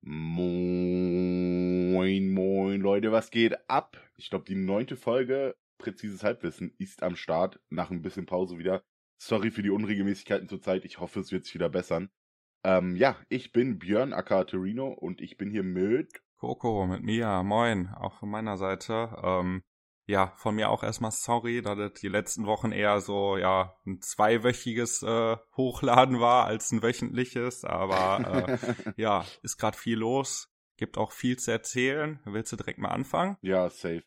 Moin, moin, Leute, was geht ab? Ich glaube, die neunte Folge Präzises Halbwissen ist am Start, nach ein bisschen Pause wieder. Sorry für die Unregelmäßigkeiten zur Zeit, ich hoffe, es wird sich wieder bessern. Ähm, ja, ich bin Björn Akaterino und ich bin hier mit Coco, mit Mia, moin, auch von meiner Seite. Ähm, ja, von mir auch erstmal sorry, dass das die letzten Wochen eher so, ja, ein zweiwöchiges äh, Hochladen war als ein wöchentliches, aber äh, ja, ist gerade viel los, gibt auch viel zu erzählen. Willst du direkt mal anfangen? Ja, safe.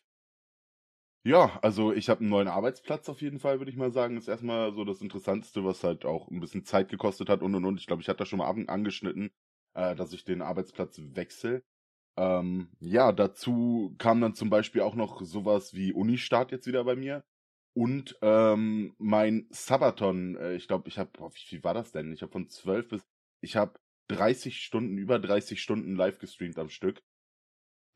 Ja, also ich habe einen neuen Arbeitsplatz auf jeden Fall, würde ich mal sagen. Ist erstmal so das Interessanteste, was halt auch ein bisschen Zeit gekostet hat und und und. Ich glaube, ich hatte da schon mal angeschnitten, äh, dass ich den Arbeitsplatz wechsle. Ähm, ja, dazu kam dann zum Beispiel auch noch sowas wie Unistart jetzt wieder bei mir. Und ähm, mein Sabaton, äh, ich glaube, ich habe, wie viel war das denn? Ich habe von 12 bis, ich habe 30 Stunden, über 30 Stunden live gestreamt am Stück.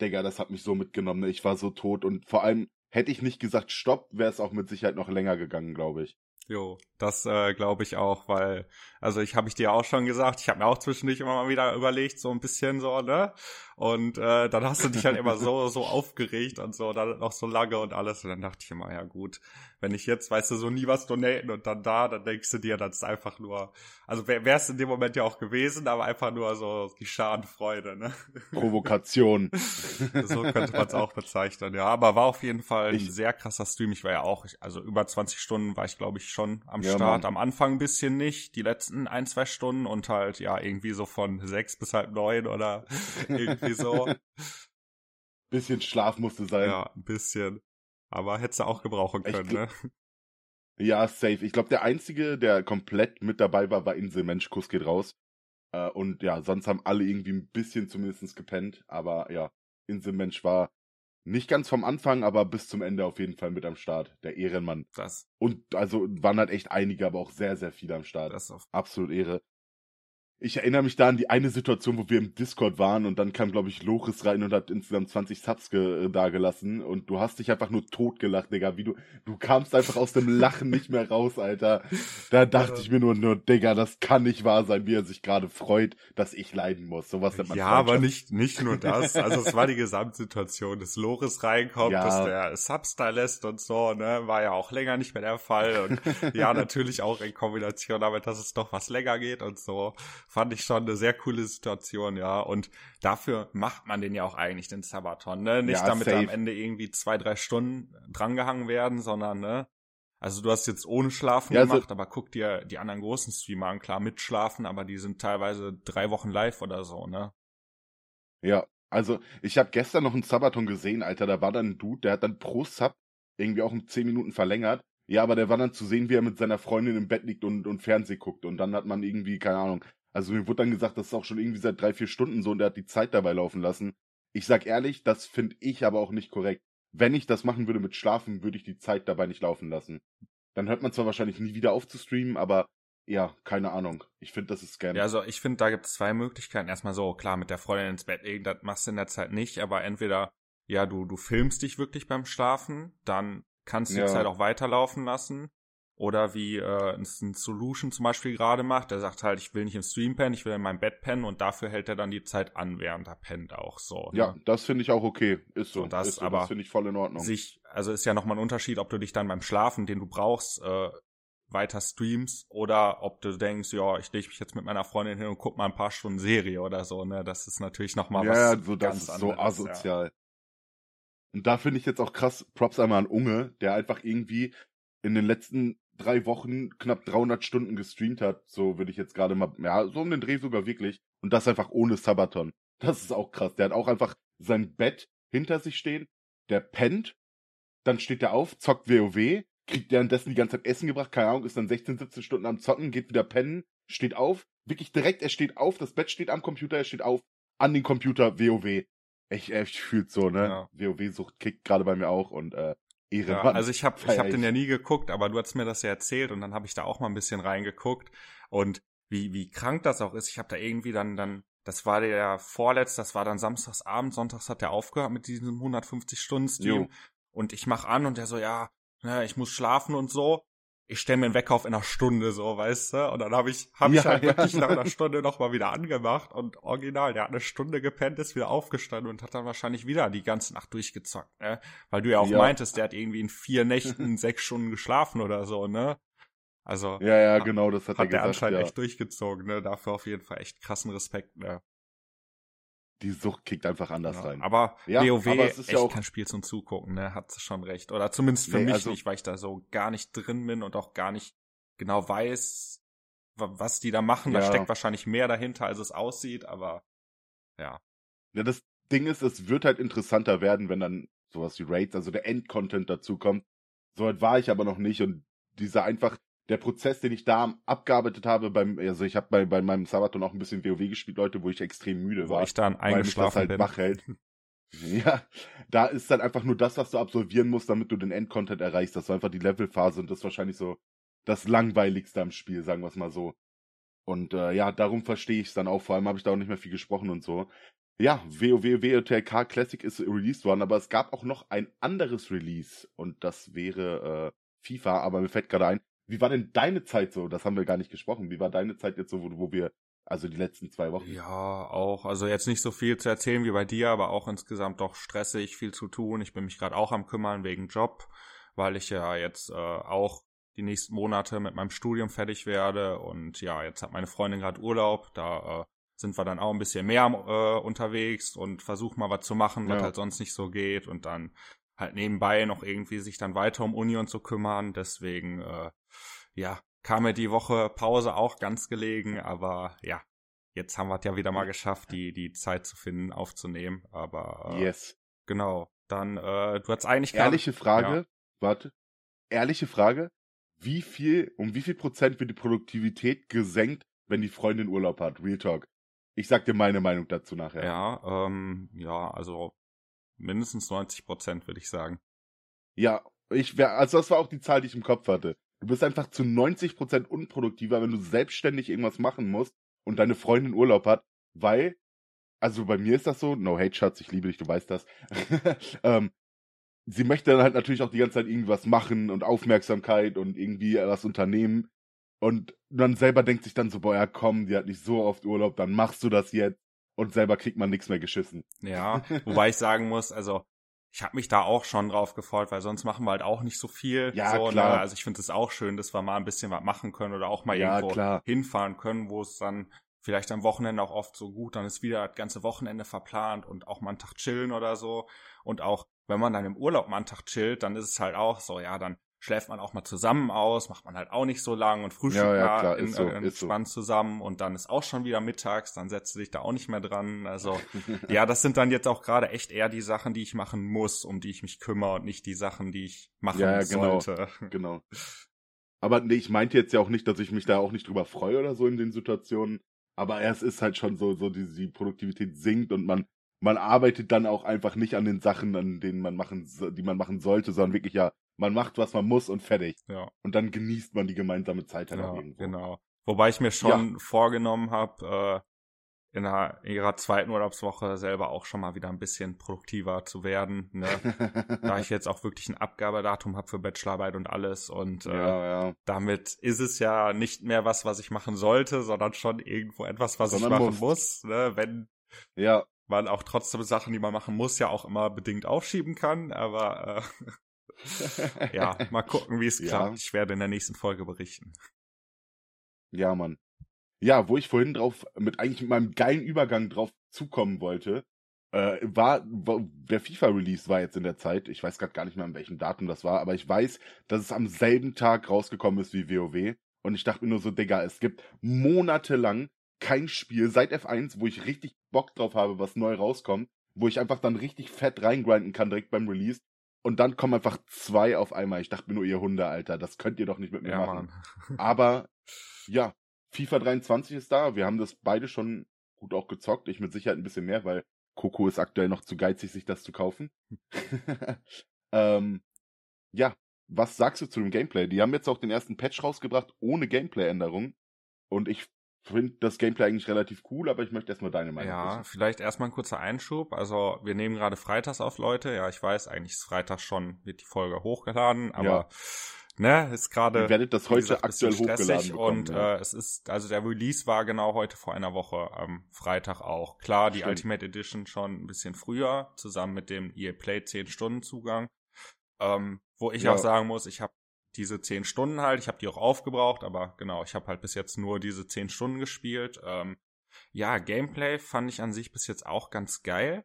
Digga, das hat mich so mitgenommen. Ich war so tot und vor allem hätte ich nicht gesagt Stopp, wäre es auch mit Sicherheit noch länger gegangen, glaube ich. Jo, das äh, glaube ich auch, weil, also ich habe ich dir auch schon gesagt, ich habe mir auch zwischendurch immer mal wieder überlegt, so ein bisschen so, ne? Und äh, dann hast du dich halt immer so, so aufgeregt und so, dann noch so lange und alles. Und dann dachte ich immer, ja gut, wenn ich jetzt, weißt du, so nie was donaten und dann da, dann denkst du dir, das ist einfach nur, also wäre es in dem Moment ja auch gewesen, aber einfach nur so die Schadenfreude, ne? Provokation. so könnte man es auch bezeichnen, ja. Aber war auf jeden Fall ein sehr krasser Stream. Ich war ja auch, also über 20 Stunden war ich, glaube ich, schon am ja, Start. Mann. Am Anfang ein bisschen nicht, die letzten ein, zwei Stunden und halt, ja, irgendwie so von sechs bis halb neun oder irgendwie irgendwie so. Bisschen Schlaf musste sein. Ja, ein bisschen. Aber hättest du auch gebrauchen können, ne? Ja, safe. Ich glaube, der Einzige, der komplett mit dabei war, war Inselmensch. Kuss geht raus. Äh, und ja, sonst haben alle irgendwie ein bisschen zumindest gepennt. Aber ja, Inselmensch war nicht ganz vom Anfang, aber bis zum Ende auf jeden Fall mit am Start. Der Ehrenmann. Das. Und also waren halt echt einige, aber auch sehr, sehr viele am Start. Das auf Absolut Ehre ich erinnere mich da an die eine Situation, wo wir im Discord waren und dann kam, glaube ich, Loris rein und hat insgesamt 20 Subs äh, dagelassen und du hast dich einfach nur totgelacht, Digga, wie du, du kamst einfach aus dem Lachen nicht mehr raus, Alter. Da dachte ja. ich mir nur, nur, Digga, das kann nicht wahr sein, wie er sich gerade freut, dass ich leiden muss. Sowas nennt man Ja, aber nicht, nicht nur das. Also es war die Gesamtsituation, dass Loris reinkommt, ja. dass der Subs da lässt und so, ne, war ja auch länger nicht mehr der Fall und ja, natürlich auch in Kombination damit, dass es doch was länger geht und so fand ich schon eine sehr coole Situation, ja. Und dafür macht man den ja auch eigentlich, den Sabaton, ne? Nicht ja, damit am Ende irgendwie zwei, drei Stunden drangehangen werden, sondern, ne? Also du hast jetzt ohne Schlafen ja, also gemacht, aber guck dir die anderen großen Streamer an, klar mit Schlafen, aber die sind teilweise drei Wochen live oder so, ne? Ja, also ich habe gestern noch einen Sabaton gesehen, Alter, da war dann ein Dude, der hat dann pro Sub irgendwie auch um zehn Minuten verlängert. Ja, aber der war dann zu sehen, wie er mit seiner Freundin im Bett liegt und, und Fernseh guckt. Und dann hat man irgendwie, keine Ahnung, also mir wurde dann gesagt, das ist auch schon irgendwie seit drei, vier Stunden so und der hat die Zeit dabei laufen lassen. Ich sag ehrlich, das finde ich aber auch nicht korrekt. Wenn ich das machen würde mit Schlafen, würde ich die Zeit dabei nicht laufen lassen. Dann hört man zwar wahrscheinlich nie wieder auf zu streamen, aber ja, keine Ahnung. Ich finde, das ist Scam. Ja, also ich finde, da gibt es zwei Möglichkeiten. Erstmal so, klar, mit der Freundin ins Bett legen, das machst du in der Zeit nicht, aber entweder, ja, du, du filmst dich wirklich beim Schlafen, dann kannst du ja. die Zeit auch weiterlaufen lassen. Oder wie äh, ein Solution zum Beispiel gerade macht, der sagt halt, ich will nicht im Stream pennen, ich will in meinem Bett pennen und dafür hält er dann die Zeit an, während er pennt auch so. Ne? Ja, das finde ich auch okay. Ist so. Und das, ist so, aber das finde ich voll in Ordnung. Sich, also ist ja nochmal ein Unterschied, ob du dich dann beim Schlafen, den du brauchst, äh, weiter streamst oder ob du denkst, ja, ich lege mich jetzt mit meiner Freundin hin und guck mal ein paar Stunden Serie oder so, ne? Das ist natürlich nochmal ja, was. Ja, so, das ist so asozial. Ja. Und da finde ich jetzt auch krass, Props einmal an Unge, der einfach irgendwie in den letzten drei Wochen knapp 300 Stunden gestreamt hat. So würde ich jetzt gerade mal, ja, so um den Dreh sogar wirklich. Und das einfach ohne Sabaton. Das ist auch krass. Der hat auch einfach sein Bett hinter sich stehen. Der pennt. Dann steht er auf, zockt WoW, kriegt währenddessen die ganze Zeit Essen gebracht, keine Ahnung, ist dann 16, 17 Stunden am Zocken, geht wieder pennen, steht auf, wirklich direkt, er steht auf, das Bett steht am Computer, er steht auf, an den Computer, WoW. Ich, ich fühlt so, ne? Ja. WoW-Sucht kickt gerade bei mir auch und äh, ja, also ich habe ich hab den ja nie geguckt, aber du hast mir das ja erzählt und dann habe ich da auch mal ein bisschen reingeguckt. Und wie wie krank das auch ist. Ich habe da irgendwie dann dann das war der vorletzte, das war dann samstagsabend, sonntags hat der aufgehört mit diesem 150 Stunden Stream. Und ich mach an und der so ja, ne, ich muss schlafen und so ich stelle mir einen Wecker auf in einer Stunde so, weißt du? Und dann habe ich, hab ja, ich halt ja. wirklich nach einer Stunde nochmal wieder angemacht und original, der hat eine Stunde gepennt, ist wieder aufgestanden und hat dann wahrscheinlich wieder die ganze Nacht durchgezockt, ne? Weil du ja auch ja. meintest, der hat irgendwie in vier Nächten sechs Stunden geschlafen oder so, ne? Also. Ja, ja, genau, das hat, hat er gesagt, anscheinend echt durchgezogen, ne? Dafür auf jeden Fall echt krassen Respekt, ne? Die Sucht kickt einfach anders ja, rein. Aber ja, WoW aber es ist echt ja auch kein Spiel zum Zugucken, ne? Hat schon recht. Oder zumindest für nee, mich also, nicht, weil ich da so gar nicht drin bin und auch gar nicht genau weiß, was die da machen. Ja. Da steckt wahrscheinlich mehr dahinter, als es aussieht, aber ja. Ja, das Ding ist, es wird halt interessanter werden, wenn dann sowas wie Raids, also der Endcontent dazu kommt. Soweit war ich aber noch nicht und dieser einfach der Prozess, den ich da abgearbeitet habe, beim, also ich habe bei, bei meinem Sabaton auch ein bisschen WoW gespielt, Leute, wo ich extrem müde war. Wo ich dann eingeschlafen weil mich das halt wach hält. Ja, da ist dann einfach nur das, was du absolvieren musst, damit du den Endcontent erreichst. Das war einfach die Levelphase und das ist wahrscheinlich so das langweiligste am Spiel, sagen wir es mal so. Und äh, ja, darum verstehe ich es dann auch. Vor allem habe ich da auch nicht mehr viel gesprochen und so. Ja, WoW WOTLK Classic ist released worden, aber es gab auch noch ein anderes Release und das wäre äh, FIFA, aber mir fällt gerade ein, wie war denn deine Zeit so? Das haben wir gar nicht gesprochen. Wie war deine Zeit jetzt so, wo, wo wir, also die letzten zwei Wochen? Ja, auch. Also jetzt nicht so viel zu erzählen wie bei dir, aber auch insgesamt doch stressig, viel zu tun. Ich bin mich gerade auch am kümmern wegen Job, weil ich ja jetzt äh, auch die nächsten Monate mit meinem Studium fertig werde. Und ja, jetzt hat meine Freundin gerade Urlaub. Da äh, sind wir dann auch ein bisschen mehr äh, unterwegs und versuchen mal was zu machen, was halt sonst nicht so geht. Und dann halt nebenbei noch irgendwie sich dann weiter um Union zu kümmern. Deswegen, äh, ja, kam mir die Woche Pause auch ganz gelegen, aber ja, jetzt haben wir es ja wieder mal geschafft, die, die Zeit zu finden, aufzunehmen. Aber äh, yes. genau, dann, äh, du hast eigentlich Ehrliche gar, Frage, ja. warte, ehrliche Frage, wie viel, um wie viel Prozent wird die Produktivität gesenkt, wenn die Freundin Urlaub hat? Real Talk. Ich sag dir meine Meinung dazu nachher. Ja, ähm, ja, also mindestens 90 Prozent, würde ich sagen. Ja, ich wär, also das war auch die Zahl, die ich im Kopf hatte. Du bist einfach zu 90 Prozent unproduktiver, wenn du selbstständig irgendwas machen musst und deine Freundin Urlaub hat, weil, also bei mir ist das so, no hate Schatz, ich liebe dich, du weißt das. ähm, sie möchte dann halt natürlich auch die ganze Zeit irgendwas machen und Aufmerksamkeit und irgendwie was unternehmen. Und dann selber denkt sich dann so, boah, ja komm, die hat nicht so oft Urlaub, dann machst du das jetzt und selber kriegt man nichts mehr geschissen. Ja, wobei ich sagen muss, also ich habe mich da auch schon drauf gefreut, weil sonst machen wir halt auch nicht so viel. Ja, so, ne? klar. Ne? Also ich finde es auch schön, dass wir mal ein bisschen was machen können oder auch mal ja, irgendwo klar. hinfahren können, wo es dann vielleicht am Wochenende auch oft so gut, dann ist wieder das ganze Wochenende verplant und auch mal einen Tag chillen oder so. Und auch wenn man dann im Urlaub mal einen Tag chillt, dann ist es halt auch so, ja, dann schläft man auch mal zusammen aus, macht man halt auch nicht so lang und frühstückt ja, ja, klar, in, so, entspannt so. zusammen und dann ist auch schon wieder mittags, dann setzt du dich da auch nicht mehr dran. Also ja, das sind dann jetzt auch gerade echt eher die Sachen, die ich machen muss, um die ich mich kümmere und nicht die Sachen, die ich machen ja, ja, genau, sollte. Genau. Aber nee, ich meinte jetzt ja auch nicht, dass ich mich da auch nicht drüber freue oder so in den Situationen. Aber es ist halt schon so, so die, die Produktivität sinkt und man man arbeitet dann auch einfach nicht an den Sachen, an denen man machen, die man machen sollte, sondern wirklich ja man macht, was man muss und fertig. Ja. Und dann genießt man die gemeinsame Zeit halt ja, auch irgendwo. Genau. Wobei ich mir schon ja. vorgenommen habe, äh, in, in ihrer zweiten Urlaubswoche selber auch schon mal wieder ein bisschen produktiver zu werden. Ne? da ich jetzt auch wirklich ein Abgabedatum habe für Bachelorarbeit und alles. Und äh, ja, ja. damit ist es ja nicht mehr was, was ich machen sollte, sondern schon irgendwo etwas, was sondern ich machen muss. ne? Wenn ja. man auch trotzdem Sachen, die man machen muss, ja auch immer bedingt aufschieben kann. Aber äh, ja, mal gucken, wie es ja. klappt. Ich werde in der nächsten Folge berichten. Ja, Mann. Ja, wo ich vorhin drauf, mit eigentlich mit meinem geilen Übergang drauf zukommen wollte, äh, war, war, der FIFA-Release war jetzt in der Zeit, ich weiß gerade gar nicht mehr, an welchem Datum das war, aber ich weiß, dass es am selben Tag rausgekommen ist wie WoW. Und ich dachte mir nur so, Digga, es gibt monatelang kein Spiel seit F1, wo ich richtig Bock drauf habe, was neu rauskommt, wo ich einfach dann richtig fett reingrinden kann direkt beim Release und dann kommen einfach zwei auf einmal. Ich dachte mir nur, ihr Hunde, Alter, das könnt ihr doch nicht mit mir ja, machen. Aber ja, FIFA 23 ist da. Wir haben das beide schon gut auch gezockt. Ich mit Sicherheit ein bisschen mehr, weil Coco ist aktuell noch zu geizig, sich das zu kaufen. ähm, ja, was sagst du zu dem Gameplay? Die haben jetzt auch den ersten Patch rausgebracht ohne Gameplay-Änderungen. Und ich finde das Gameplay eigentlich relativ cool, aber ich möchte erstmal deine Meinung Ja, wissen. vielleicht erstmal ein kurzer Einschub. Also wir nehmen gerade freitags auf, Leute. Ja, ich weiß, eigentlich ist Freitag schon, wird die Folge hochgeladen, aber ne, ist gerade. Ihr werdet das heute aktuell hochgeladen bekommen, und ja. äh, es ist, also der Release war genau heute vor einer Woche, am Freitag auch. Klar, die Stimmt. Ultimate Edition schon ein bisschen früher, zusammen mit dem EA Play 10 Stunden Zugang. Ähm, wo ich ja. auch sagen muss, ich habe diese 10 Stunden halt, ich habe die auch aufgebraucht, aber genau, ich habe halt bis jetzt nur diese 10 Stunden gespielt. Ähm, ja, Gameplay fand ich an sich bis jetzt auch ganz geil,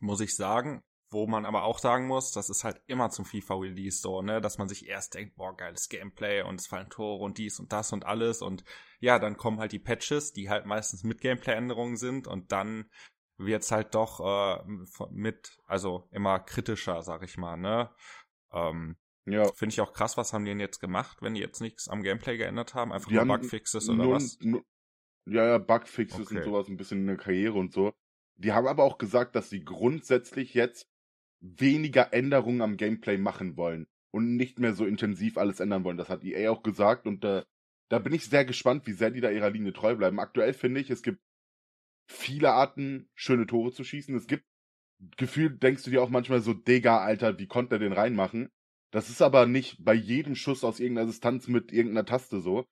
muss ich sagen. Wo man aber auch sagen muss, das ist halt immer zum FIFA-Release so, ne, dass man sich erst denkt, boah, geiles Gameplay und es fallen Tore und dies und das und alles und ja, dann kommen halt die Patches, die halt meistens mit Gameplay-Änderungen sind und dann wird's halt doch äh, mit, also immer kritischer, sag ich mal, ne. Ähm, ja. Finde ich auch krass, was haben die denn jetzt gemacht, wenn die jetzt nichts am Gameplay geändert haben? Einfach die nur Bugfixes oder nur, was? Nur, ja, ja, Bugfixes okay. und sowas, ein bisschen in der Karriere und so. Die haben aber auch gesagt, dass sie grundsätzlich jetzt weniger Änderungen am Gameplay machen wollen und nicht mehr so intensiv alles ändern wollen. Das hat EA auch gesagt und äh, da bin ich sehr gespannt, wie sehr die da ihrer Linie treu bleiben. Aktuell finde ich, es gibt viele Arten, schöne Tore zu schießen. Es gibt gefühlt, denkst du dir auch manchmal so, Digga, Alter, wie konnte er den reinmachen? Das ist aber nicht bei jedem Schuss aus irgendeiner Distanz mit irgendeiner Taste so.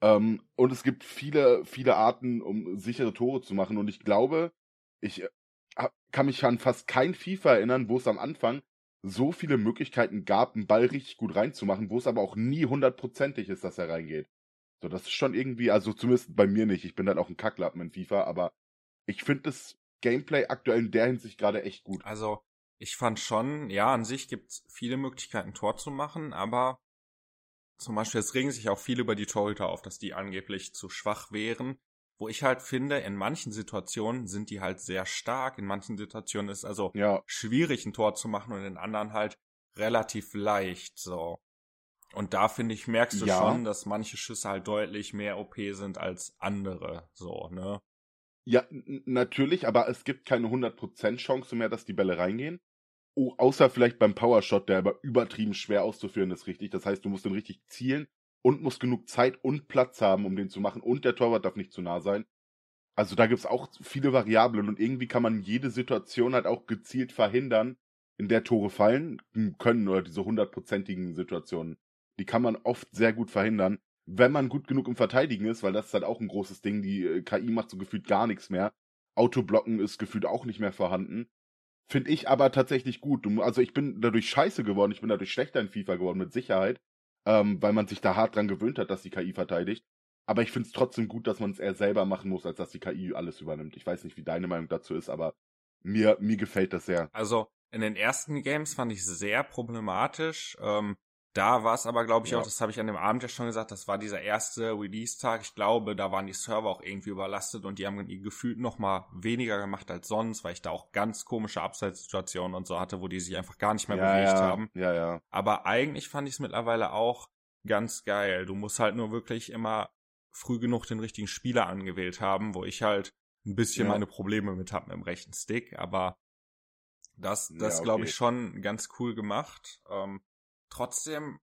Ähm, und es gibt viele, viele Arten, um sichere Tore zu machen. Und ich glaube, ich äh, kann mich an fast kein FIFA erinnern, wo es am Anfang so viele Möglichkeiten gab, einen Ball richtig gut reinzumachen, wo es aber auch nie hundertprozentig ist, dass er reingeht. So, das ist schon irgendwie, also zumindest bei mir nicht. Ich bin dann auch ein Kacklappen in FIFA, aber ich finde das Gameplay aktuell in der Hinsicht gerade echt gut. Also, ich fand schon, ja, an sich gibt's viele Möglichkeiten, Tor zu machen, aber zum Beispiel, es regen sich auch viele über die Torhüter auf, dass die angeblich zu schwach wären. Wo ich halt finde, in manchen Situationen sind die halt sehr stark, in manchen Situationen ist also ja. schwierig, ein Tor zu machen und in anderen halt relativ leicht, so. Und da finde ich, merkst du ja. schon, dass manche Schüsse halt deutlich mehr OP sind als andere, so, ne? Ja, natürlich, aber es gibt keine 100% Chance mehr, dass die Bälle reingehen. Oh, außer vielleicht beim Powershot, der aber übertrieben schwer auszuführen ist, richtig. Das heißt, du musst den richtig zielen und muss genug Zeit und Platz haben, um den zu machen und der Torwart darf nicht zu nah sein. Also da gibt's auch viele Variablen und irgendwie kann man jede Situation halt auch gezielt verhindern, in der Tore fallen können oder diese hundertprozentigen Situationen. Die kann man oft sehr gut verhindern, wenn man gut genug im Verteidigen ist, weil das ist halt auch ein großes Ding. Die äh, KI macht so gefühlt gar nichts mehr. Autoblocken ist gefühlt auch nicht mehr vorhanden. Finde ich aber tatsächlich gut. Also ich bin dadurch scheiße geworden, ich bin dadurch schlechter in FIFA geworden, mit Sicherheit ähm, weil man sich da hart dran gewöhnt hat, dass die KI verteidigt. Aber ich finde es trotzdem gut, dass man es eher selber machen muss, als dass die KI alles übernimmt. Ich weiß nicht, wie deine Meinung dazu ist, aber mir, mir gefällt das sehr. Also in den ersten Games fand ich sehr problematisch. Ähm, da war es aber, glaube ich, ja. auch, das habe ich an dem Abend ja schon gesagt, das war dieser erste Release-Tag. Ich glaube, da waren die Server auch irgendwie überlastet und die haben gefühlt noch mal weniger gemacht als sonst, weil ich da auch ganz komische Abseitssituationen und so hatte, wo die sich einfach gar nicht mehr ja, bewegt ja. haben. Ja, ja. Aber eigentlich fand ich es mittlerweile auch ganz geil. Du musst halt nur wirklich immer früh genug den richtigen Spieler angewählt haben, wo ich halt ein bisschen meine Probleme mit habe mit dem rechten Stick, aber das, das ja, okay. glaube ich schon ganz cool gemacht. Ähm, trotzdem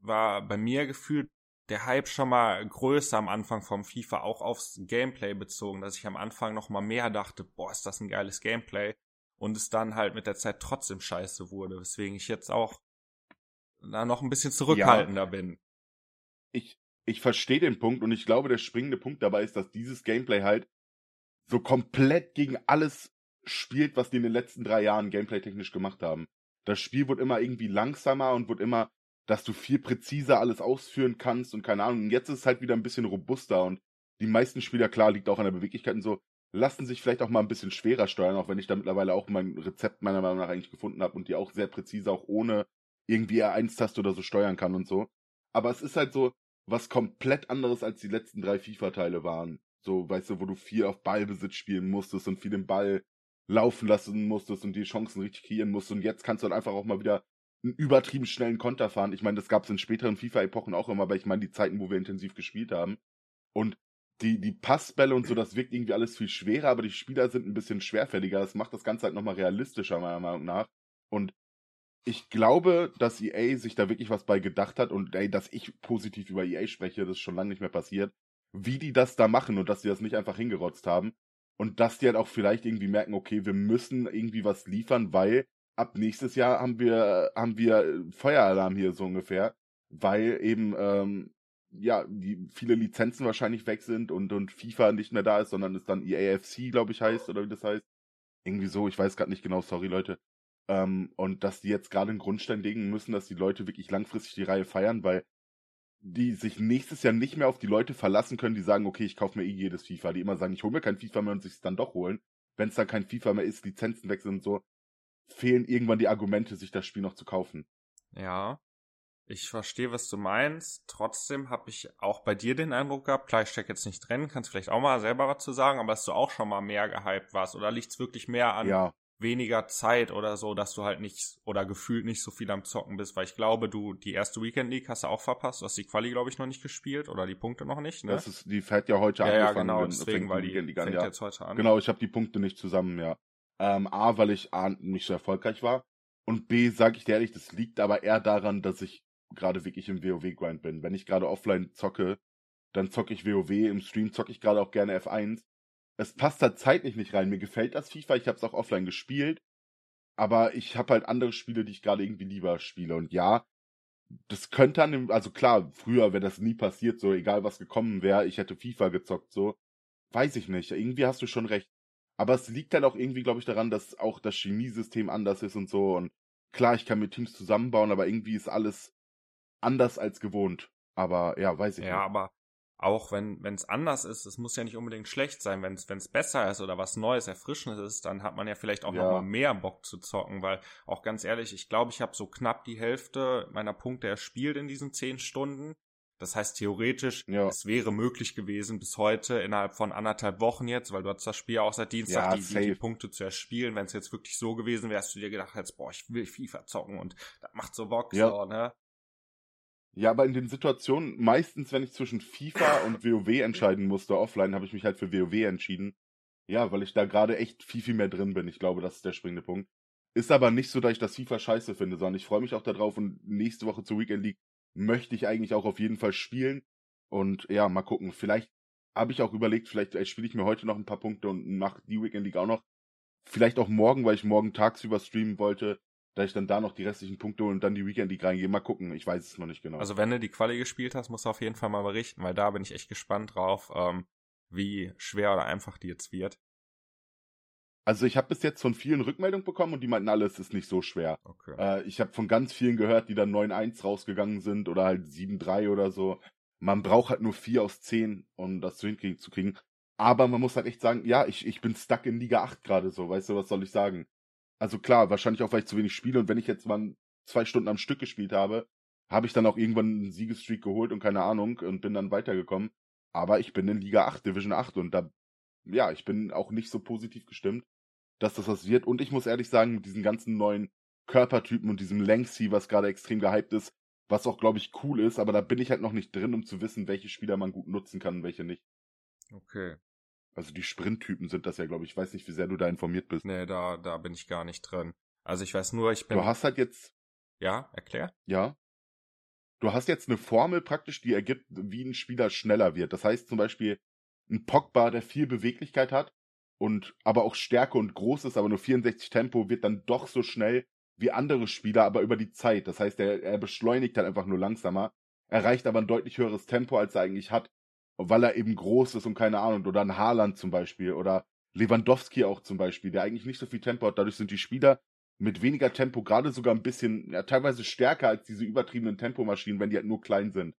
war bei mir gefühlt der Hype schon mal größer am Anfang vom FIFA, auch aufs Gameplay bezogen, dass ich am Anfang noch mal mehr dachte, boah, ist das ein geiles Gameplay und es dann halt mit der Zeit trotzdem scheiße wurde, weswegen ich jetzt auch da noch ein bisschen zurückhaltender ja, bin. Ich, ich verstehe den Punkt und ich glaube, der springende Punkt dabei ist, dass dieses Gameplay halt so komplett gegen alles spielt, was die in den letzten drei Jahren gameplay-technisch gemacht haben. Das Spiel wird immer irgendwie langsamer und wird immer, dass du viel präziser alles ausführen kannst und keine Ahnung. Und jetzt ist es halt wieder ein bisschen robuster und die meisten Spieler, klar, liegt auch an der Beweglichkeit und so, lassen sich vielleicht auch mal ein bisschen schwerer steuern, auch wenn ich da mittlerweile auch mein Rezept meiner Meinung nach eigentlich gefunden habe und die auch sehr präzise auch ohne irgendwie R1-Taste oder so steuern kann und so. Aber es ist halt so was komplett anderes als die letzten drei FIFA-Teile waren. So, weißt du, wo du viel auf Ballbesitz spielen musstest und viel den Ball laufen lassen musstest und die Chancen richtig kreieren musstest. Und jetzt kannst du dann einfach auch mal wieder einen übertrieben schnellen Konter fahren. Ich meine, das gab es in späteren FIFA-Epochen auch immer, aber ich meine die Zeiten, wo wir intensiv gespielt haben. Und die, die Passbälle und so, das wirkt irgendwie alles viel schwerer, aber die Spieler sind ein bisschen schwerfälliger. Das macht das Ganze halt nochmal realistischer, meiner Meinung nach. Und ich glaube, dass EA sich da wirklich was bei gedacht hat und ey, dass ich positiv über EA spreche, das ist schon lange nicht mehr passiert, wie die das da machen und dass die das nicht einfach hingerotzt haben. Und dass die halt auch vielleicht irgendwie merken, okay, wir müssen irgendwie was liefern, weil ab nächstes Jahr haben wir, haben wir Feueralarm hier so ungefähr. weil eben ähm, ja die viele Lizenzen wahrscheinlich weg sind und und FIFA nicht mehr da ist, sondern es dann EAFC, glaube ich, heißt oder wie das heißt. Irgendwie so, ich weiß gerade nicht genau, sorry Leute. Ähm, und dass die jetzt gerade einen Grundstein legen müssen, dass die Leute wirklich langfristig die Reihe feiern, weil die sich nächstes Jahr nicht mehr auf die Leute verlassen können, die sagen, okay, ich kaufe mir eh jedes FIFA, die immer sagen, ich hole mir kein FIFA mehr und sich es dann doch holen. Wenn es dann kein FIFA mehr ist, Lizenzen wechseln und so, fehlen irgendwann die Argumente, sich das Spiel noch zu kaufen. Ja, ich verstehe, was du meinst. Trotzdem habe ich auch bei dir den Eindruck gehabt, klar, ich stecke jetzt nicht drin, kannst vielleicht auch mal selber was zu sagen, aber dass du auch schon mal mehr gehypt warst. Oder liegt es wirklich mehr an ja weniger Zeit oder so, dass du halt nicht oder gefühlt nicht so viel am Zocken bist, weil ich glaube, du die erste Weekend League hast du auch verpasst, du hast die Quali glaube ich noch nicht gespielt oder die Punkte noch nicht, ne? Das ist die fährt ja heute ja, angefangen. Ja, genau, deswegen weil die Weekend fängt ja. jetzt heute an. Genau, ich habe die Punkte nicht zusammen, ja. Ähm, A, weil ich A nicht so erfolgreich war und B, sage ich dir ehrlich, das liegt aber eher daran, dass ich gerade wirklich im WoW Grind bin. Wenn ich gerade offline zocke, dann zocke ich WoW, im Stream zocke ich gerade auch gerne F1 es passt halt zeitlich nicht rein. Mir gefällt das FIFA, ich habe es auch offline gespielt, aber ich habe halt andere Spiele, die ich gerade irgendwie lieber spiele. Und ja, das könnte dann, also klar, früher wäre das nie passiert, so egal was gekommen wäre, ich hätte FIFA gezockt, so. Weiß ich nicht. Irgendwie hast du schon recht. Aber es liegt halt auch irgendwie, glaube ich, daran, dass auch das Chemiesystem anders ist und so. Und klar, ich kann mir Teams zusammenbauen, aber irgendwie ist alles anders als gewohnt. Aber ja, weiß ich ja, nicht. Ja, aber auch wenn es anders ist, es muss ja nicht unbedingt schlecht sein. Wenn es besser ist oder was Neues, Erfrischendes ist, dann hat man ja vielleicht auch ja. noch mal mehr Bock zu zocken, weil auch ganz ehrlich, ich glaube, ich habe so knapp die Hälfte meiner Punkte erspielt in diesen zehn Stunden. Das heißt, theoretisch, ja. es wäre möglich gewesen, bis heute innerhalb von anderthalb Wochen jetzt, weil du hast das Spiel auch seit Dienstag, ja, die, die, Punkte zu erspielen. Wenn es jetzt wirklich so gewesen wäre, hast du dir gedacht, jetzt, boah, ich will FIFA zocken und das macht so Bock, ja. so, ne? Ja, aber in den Situationen, meistens, wenn ich zwischen FIFA und WoW entscheiden musste, offline, habe ich mich halt für WoW entschieden. Ja, weil ich da gerade echt viel, viel mehr drin bin. Ich glaube, das ist der springende Punkt. Ist aber nicht so, dass ich das FIFA scheiße finde, sondern ich freue mich auch darauf und nächste Woche zur Weekend League möchte ich eigentlich auch auf jeden Fall spielen. Und ja, mal gucken. Vielleicht habe ich auch überlegt, vielleicht spiele ich mir heute noch ein paar Punkte und mache die Weekend League auch noch. Vielleicht auch morgen, weil ich morgen tagsüber streamen wollte da ich dann da noch die restlichen Punkte und dann die Weekend League reingehe. Mal gucken, ich weiß es noch nicht genau. Also wenn du die Quali gespielt hast, musst du auf jeden Fall mal berichten, weil da bin ich echt gespannt drauf, ähm, wie schwer oder einfach die jetzt wird. Also ich habe bis jetzt von vielen Rückmeldungen bekommen und die meinten alles ist nicht so schwer. Okay. Äh, ich habe von ganz vielen gehört, die dann 9-1 rausgegangen sind oder halt 7-3 oder so. Man braucht halt nur 4 aus 10, um das zu hinkriegen zu kriegen. Aber man muss halt echt sagen, ja, ich, ich bin stuck in Liga 8 gerade so, weißt du, was soll ich sagen? Also klar, wahrscheinlich auch, weil ich zu wenig spiele und wenn ich jetzt mal zwei Stunden am Stück gespielt habe, habe ich dann auch irgendwann einen Siegestreak geholt und keine Ahnung und bin dann weitergekommen. Aber ich bin in Liga 8, Division 8 und da, ja, ich bin auch nicht so positiv gestimmt, dass das was wird. Und ich muss ehrlich sagen, mit diesen ganzen neuen Körpertypen und diesem Lengthy, was gerade extrem gehypt ist, was auch, glaube ich, cool ist, aber da bin ich halt noch nicht drin, um zu wissen, welche Spieler man gut nutzen kann und welche nicht. Okay. Also die Sprinttypen sind das ja, glaube ich. Ich weiß nicht, wie sehr du da informiert bist. Nee, da, da bin ich gar nicht drin. Also ich weiß nur, ich bin. Du hast halt jetzt. Ja, erklär. Ja. Du hast jetzt eine Formel praktisch, die ergibt, wie ein Spieler schneller wird. Das heißt zum Beispiel, ein Pogba, der viel Beweglichkeit hat und aber auch Stärke und groß ist, aber nur 64 Tempo, wird dann doch so schnell wie andere Spieler, aber über die Zeit. Das heißt, er, er beschleunigt halt einfach nur langsamer, erreicht aber ein deutlich höheres Tempo, als er eigentlich hat weil er eben groß ist und keine Ahnung, oder ein Haaland zum Beispiel, oder Lewandowski auch zum Beispiel, der eigentlich nicht so viel Tempo hat. Dadurch sind die Spieler mit weniger Tempo gerade sogar ein bisschen, ja, teilweise stärker als diese übertriebenen Tempomaschinen, wenn die halt nur klein sind.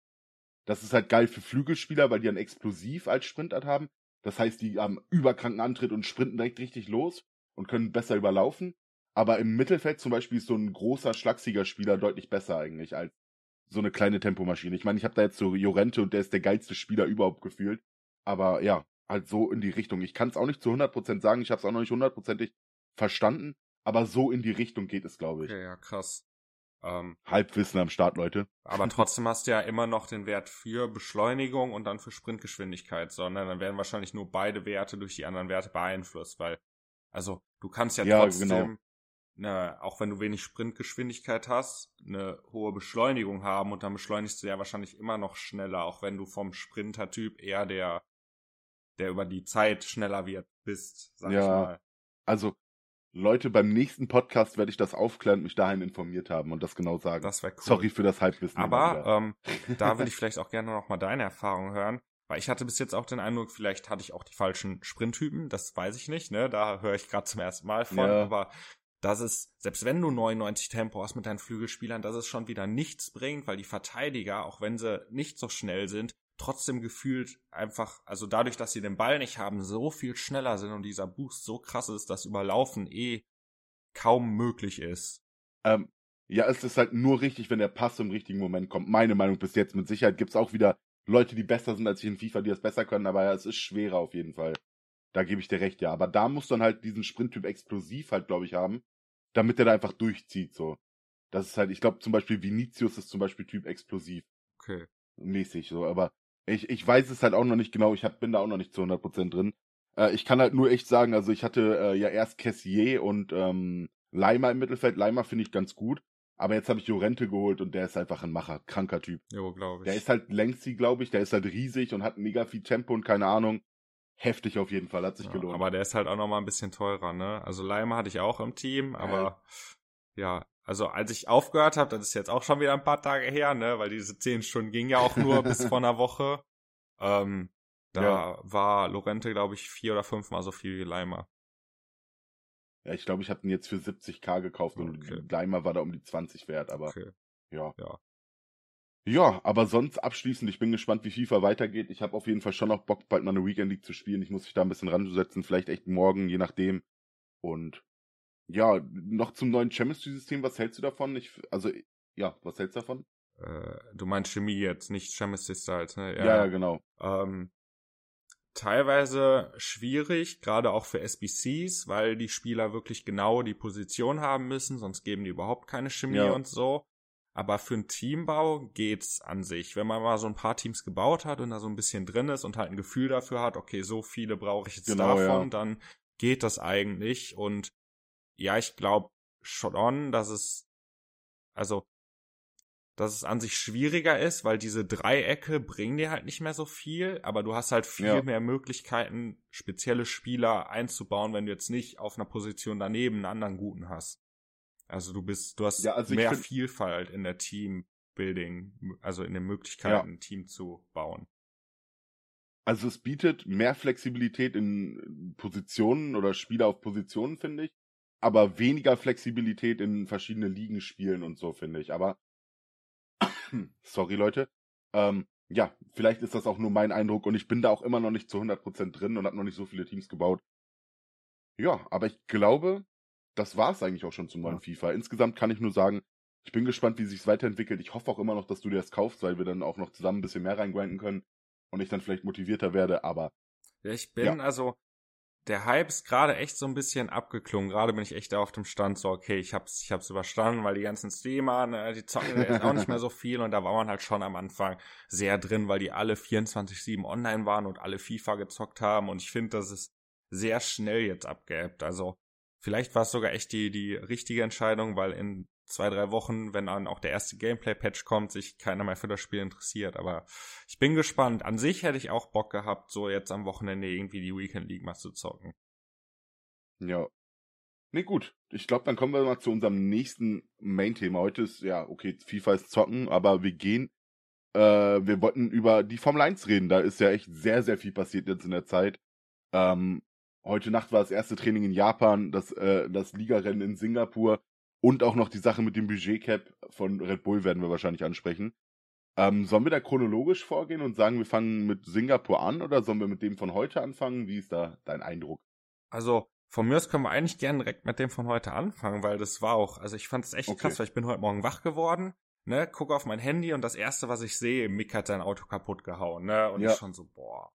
Das ist halt geil für Flügelspieler, weil die dann explosiv als Sprintart haben. Das heißt, die haben überkranken Antritt und sprinten direkt richtig los und können besser überlaufen. Aber im Mittelfeld zum Beispiel ist so ein großer, schlagsiger Spieler deutlich besser eigentlich als so eine kleine Tempomaschine. Ich meine, ich habe da jetzt so Jorente und der ist der geilste Spieler überhaupt gefühlt. Aber ja, halt so in die Richtung. Ich kann es auch nicht zu 100% sagen, ich habe es auch noch nicht hundertprozentig verstanden, aber so in die Richtung geht es, glaube ich. Okay, ja, krass. Ähm, Halbwissen am Start, Leute. Aber trotzdem hast du ja immer noch den Wert für Beschleunigung und dann für Sprintgeschwindigkeit, sondern dann werden wahrscheinlich nur beide Werte durch die anderen Werte beeinflusst, weil, also du kannst ja, ja trotzdem genau eine, auch wenn du wenig Sprintgeschwindigkeit hast, eine hohe Beschleunigung haben und dann beschleunigst du ja wahrscheinlich immer noch schneller, auch wenn du vom Sprinter-Typ eher der, der über die Zeit schneller wird, bist, sag ja, ich mal. Also, Leute, beim nächsten Podcast werde ich das aufklären und mich dahin informiert haben und das genau sagen. Das wäre cool. Sorry für das Halbwissen. Aber ähm, da würde ich vielleicht auch gerne noch mal deine Erfahrung hören. Weil ich hatte bis jetzt auch den Eindruck, vielleicht hatte ich auch die falschen Sprinttypen, das weiß ich nicht, ne? Da höre ich gerade zum ersten Mal von, ja. aber dass es, selbst wenn du 99 Tempo hast mit deinen Flügelspielern, dass es schon wieder nichts bringt, weil die Verteidiger, auch wenn sie nicht so schnell sind, trotzdem gefühlt einfach, also dadurch, dass sie den Ball nicht haben, so viel schneller sind und dieser Boost so krass ist, dass Überlaufen eh kaum möglich ist. Ähm, ja, es ist halt nur richtig, wenn der Pass im richtigen Moment kommt. Meine Meinung bis jetzt. Mit Sicherheit gibt's auch wieder Leute, die besser sind als ich in FIFA, die das besser können, aber ja, es ist schwerer auf jeden Fall. Da gebe ich dir recht, ja. Aber da musst du dann halt diesen Sprinttyp explosiv halt, glaube ich, haben, damit der da einfach durchzieht, so. Das ist halt, ich glaube zum Beispiel Vinicius ist zum Beispiel Typ explosiv. Okay. Mäßig, so, aber ich, ich weiß es halt auch noch nicht genau, ich hab, bin da auch noch nicht zu 100% drin. Äh, ich kann halt nur echt sagen, also ich hatte äh, ja erst Cassier und ähm, Leimer im Mittelfeld. Leimer finde ich ganz gut. Aber jetzt habe ich Jorente geholt und der ist einfach ein Macher, kranker Typ. Jo, glaube ich. Der ist halt längsig, glaube ich, der ist halt riesig und hat mega viel Tempo und keine Ahnung. Heftig auf jeden Fall, hat sich ja, gelohnt. Aber der ist halt auch noch mal ein bisschen teurer, ne? Also Leimer hatte ich auch im Team, aber äh. ja, also als ich aufgehört habe, das ist jetzt auch schon wieder ein paar Tage her, ne? Weil diese zehn Stunden ging ja auch nur bis vor einer Woche. Ähm, da ja. war Lorente, glaube ich, vier oder fünfmal so viel wie Leimer. Ja, ich glaube, ich habe den jetzt für 70k gekauft okay. und Leimer war da um die 20 wert, aber okay. ja. ja. Ja, aber sonst abschließend, ich bin gespannt, wie FIFA weitergeht. Ich habe auf jeden Fall schon noch Bock, bald mal eine Weekend League zu spielen. Ich muss mich da ein bisschen ransetzen, vielleicht echt morgen, je nachdem. Und ja, noch zum neuen Chemistry-System, was hältst du davon? Ich, also, ja, was hältst du davon? Äh, du meinst Chemie jetzt, nicht Chemistry Styles, ne? Ja, ja, ja genau. Ähm, teilweise schwierig, gerade auch für SBCs, weil die Spieler wirklich genau die Position haben müssen, sonst geben die überhaupt keine Chemie ja. und so. Aber für einen Teambau geht's an sich. Wenn man mal so ein paar Teams gebaut hat und da so ein bisschen drin ist und halt ein Gefühl dafür hat, okay, so viele brauche ich jetzt genau, davon, ja. dann geht das eigentlich. Und ja, ich glaube schon, dass es, also dass es an sich schwieriger ist, weil diese Dreiecke bringen dir halt nicht mehr so viel, aber du hast halt viel ja. mehr Möglichkeiten, spezielle Spieler einzubauen, wenn du jetzt nicht auf einer Position daneben einen anderen guten hast. Also du bist, du hast ja, also mehr Vielfalt in der Teambuilding, also in den Möglichkeiten, ja. ein Team zu bauen. Also es bietet mehr Flexibilität in Positionen oder Spieler auf Positionen, finde ich, aber weniger Flexibilität in verschiedene Ligen spielen und so, finde ich. Aber Sorry, Leute. Ähm, ja, vielleicht ist das auch nur mein Eindruck und ich bin da auch immer noch nicht zu 100% drin und habe noch nicht so viele Teams gebaut. Ja, aber ich glaube, das war's eigentlich auch schon zum neuen ja. FIFA. Insgesamt kann ich nur sagen, ich bin gespannt, wie sich's weiterentwickelt. Ich hoffe auch immer noch, dass du dir das kaufst, weil wir dann auch noch zusammen ein bisschen mehr reingrinden können und ich dann vielleicht motivierter werde, aber. Ja, ich bin ja. also, der Hype ist gerade echt so ein bisschen abgeklungen. Gerade bin ich echt da auf dem Stand so, okay, ich hab's, ich hab's überstanden, weil die ganzen Streamer, ne, die zocken jetzt auch nicht mehr so viel und da war man halt schon am Anfang sehr drin, weil die alle 24-7 online waren und alle FIFA gezockt haben und ich finde, das ist sehr schnell jetzt abgeappt. Also vielleicht war es sogar echt die, die richtige Entscheidung, weil in zwei, drei Wochen, wenn dann auch der erste Gameplay-Patch kommt, sich keiner mehr für das Spiel interessiert. Aber ich bin gespannt. An sich hätte ich auch Bock gehabt, so jetzt am Wochenende irgendwie die Weekend League mal zu zocken. Ja. Nee, gut. Ich glaube, dann kommen wir mal zu unserem nächsten Main-Thema. Heute ist, ja, okay, FIFA ist zocken, aber wir gehen, äh, wir wollten über die Formel 1 reden. Da ist ja echt sehr, sehr viel passiert jetzt in der Zeit. Ähm, heute Nacht war das erste Training in Japan, das, äh, das Ligarennen in Singapur. Und auch noch die Sache mit dem Budgetcap von Red Bull werden wir wahrscheinlich ansprechen. Ähm, sollen wir da chronologisch vorgehen und sagen, wir fangen mit Singapur an oder sollen wir mit dem von heute anfangen? Wie ist da dein Eindruck? Also, von mir aus können wir eigentlich gerne direkt mit dem von heute anfangen, weil das war auch, also ich fand es echt okay. krass, weil ich bin heute Morgen wach geworden, ne, gucke auf mein Handy und das erste, was ich sehe, Mick hat sein Auto kaputt gehauen, ne, und ja. ich schon so, boah,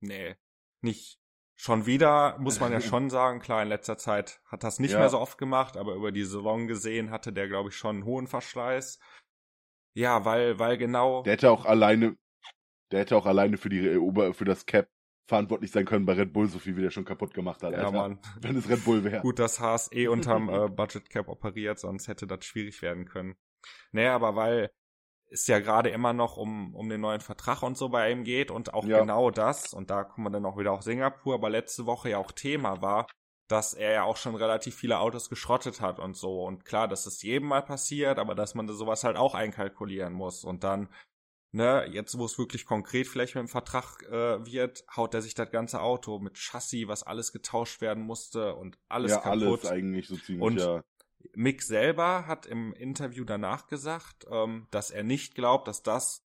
nee, nicht, Schon wieder muss man ja schon sagen, klar, in letzter Zeit hat das nicht ja. mehr so oft gemacht, aber über die Saison gesehen hatte der, glaube ich, schon einen hohen Verschleiß. Ja, weil, weil genau. Der hätte auch alleine, der hätte auch alleine für die, für das Cap verantwortlich sein können bei Red Bull, so viel wie der schon kaputt gemacht hat. Ja, Alter, Mann. Wenn es Red Bull wäre. Gut, dass Haas eh unterm äh, Budget Cap operiert, sonst hätte das schwierig werden können. Naja, aber weil es ja gerade immer noch um, um den neuen Vertrag und so bei ihm geht und auch ja. genau das, und da kommen wir dann auch wieder auf Singapur, aber letzte Woche ja auch Thema war, dass er ja auch schon relativ viele Autos geschrottet hat und so. Und klar, dass es jedem mal passiert, aber dass man sowas halt auch einkalkulieren muss. Und dann, ne, jetzt wo es wirklich konkret vielleicht mit dem Vertrag äh, wird, haut er sich das ganze Auto mit Chassis, was alles getauscht werden musste und alles ja, kaputt. alles eigentlich so ziemlich, und ja. Mick selber hat im Interview danach gesagt, ähm, dass er nicht glaubt, dass das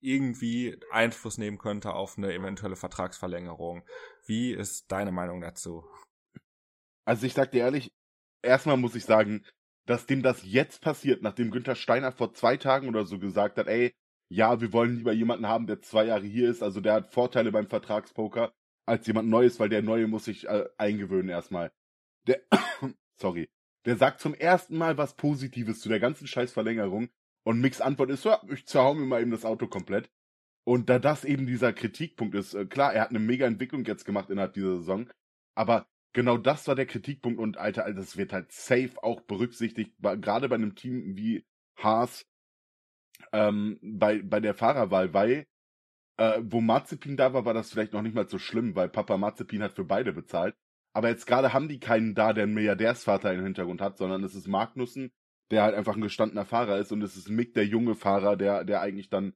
irgendwie Einfluss nehmen könnte auf eine eventuelle Vertragsverlängerung. Wie ist deine Meinung dazu? Also ich sag dir ehrlich, erstmal muss ich sagen, dass dem das jetzt passiert, nachdem Günther Steiner vor zwei Tagen oder so gesagt hat, ey, ja, wir wollen lieber jemanden haben, der zwei Jahre hier ist, also der hat Vorteile beim Vertragspoker, als jemand Neues, weil der Neue muss sich äh, eingewöhnen erstmal. Der, sorry, der sagt zum ersten Mal was Positives zu der ganzen Scheißverlängerung und Mix Antwort ist, ja, ich zerhau mir mal eben das Auto komplett. Und da das eben dieser Kritikpunkt ist, äh, klar, er hat eine mega Entwicklung jetzt gemacht innerhalb dieser Saison, aber genau das war der Kritikpunkt und Alter, das wird halt safe auch berücksichtigt, gerade bei einem Team wie Haas, ähm, bei, bei der Fahrerwahl, weil äh, wo Mazepin da war, war das vielleicht noch nicht mal so schlimm, weil Papa Mazepin hat für beide bezahlt. Aber jetzt gerade haben die keinen da, der einen Milliardärsvater im Hintergrund hat, sondern es ist Magnussen, der halt einfach ein gestandener Fahrer ist und es ist Mick, der junge Fahrer, der, der eigentlich dann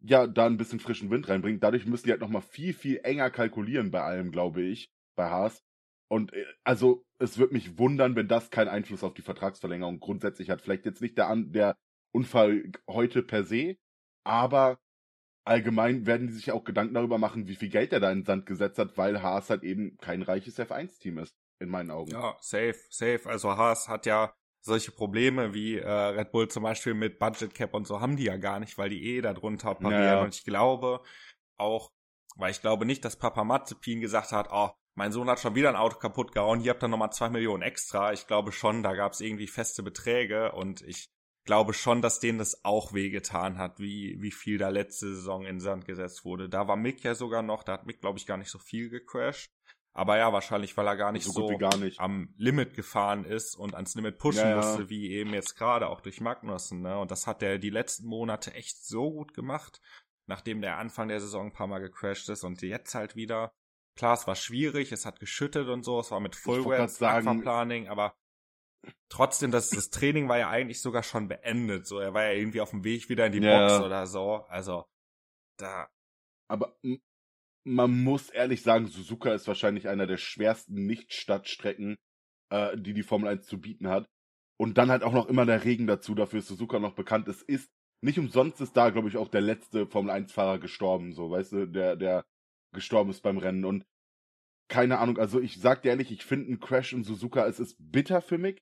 ja da ein bisschen frischen Wind reinbringt. Dadurch müssen die halt nochmal viel, viel enger kalkulieren bei allem, glaube ich, bei Haas. Und äh, also es wird mich wundern, wenn das keinen Einfluss auf die Vertragsverlängerung grundsätzlich hat. Vielleicht jetzt nicht der, der Unfall heute per se, aber allgemein werden die sich auch Gedanken darüber machen, wie viel Geld er da in den Sand gesetzt hat, weil Haas halt eben kein reiches F1-Team ist, in meinen Augen. Ja, safe, safe. Also Haas hat ja solche Probleme wie äh, Red Bull zum Beispiel mit Budget Cap und so haben die ja gar nicht, weil die eh darunter parieren. Ja, ja. Und ich glaube auch, weil ich glaube nicht, dass Papa Mazepin gesagt hat, oh, mein Sohn hat schon wieder ein Auto kaputt gehauen, hier habt ihr nochmal zwei Millionen extra. Ich glaube schon, da gab es irgendwie feste Beträge und ich glaube schon, dass denen das auch wehgetan hat, wie, wie viel da letzte Saison in Sand gesetzt wurde. Da war Mick ja sogar noch, da hat Mick, glaube ich, gar nicht so viel gecrashed. Aber ja, wahrscheinlich, weil er gar nicht so, so gar nicht. am Limit gefahren ist und ans Limit pushen ja, ja. musste, wie eben jetzt gerade auch durch Magnussen. Ne? Und das hat er die letzten Monate echt so gut gemacht, nachdem der Anfang der Saison ein paar Mal gecrashed ist und jetzt halt wieder. Klar, es war schwierig, es hat geschüttet und so, es war mit Fullwet, Aquaplaning, aber trotzdem, das, das Training war ja eigentlich sogar schon beendet. So, er war ja irgendwie auf dem Weg wieder in die ja. Box oder so. Also, da. Aber man muss ehrlich sagen, Suzuka ist wahrscheinlich einer der schwersten Nicht-Stadtstrecken, äh, die die Formel 1 zu bieten hat. Und dann halt auch noch immer der Regen dazu, dafür ist Suzuka noch bekannt. Es ist, nicht umsonst ist da, glaube ich, auch der letzte Formel 1-Fahrer gestorben, so, weißt du, der, der gestorben ist beim Rennen. Und keine Ahnung, also ich sag dir ehrlich, ich finde einen Crash in Suzuka, es ist bitter für mich,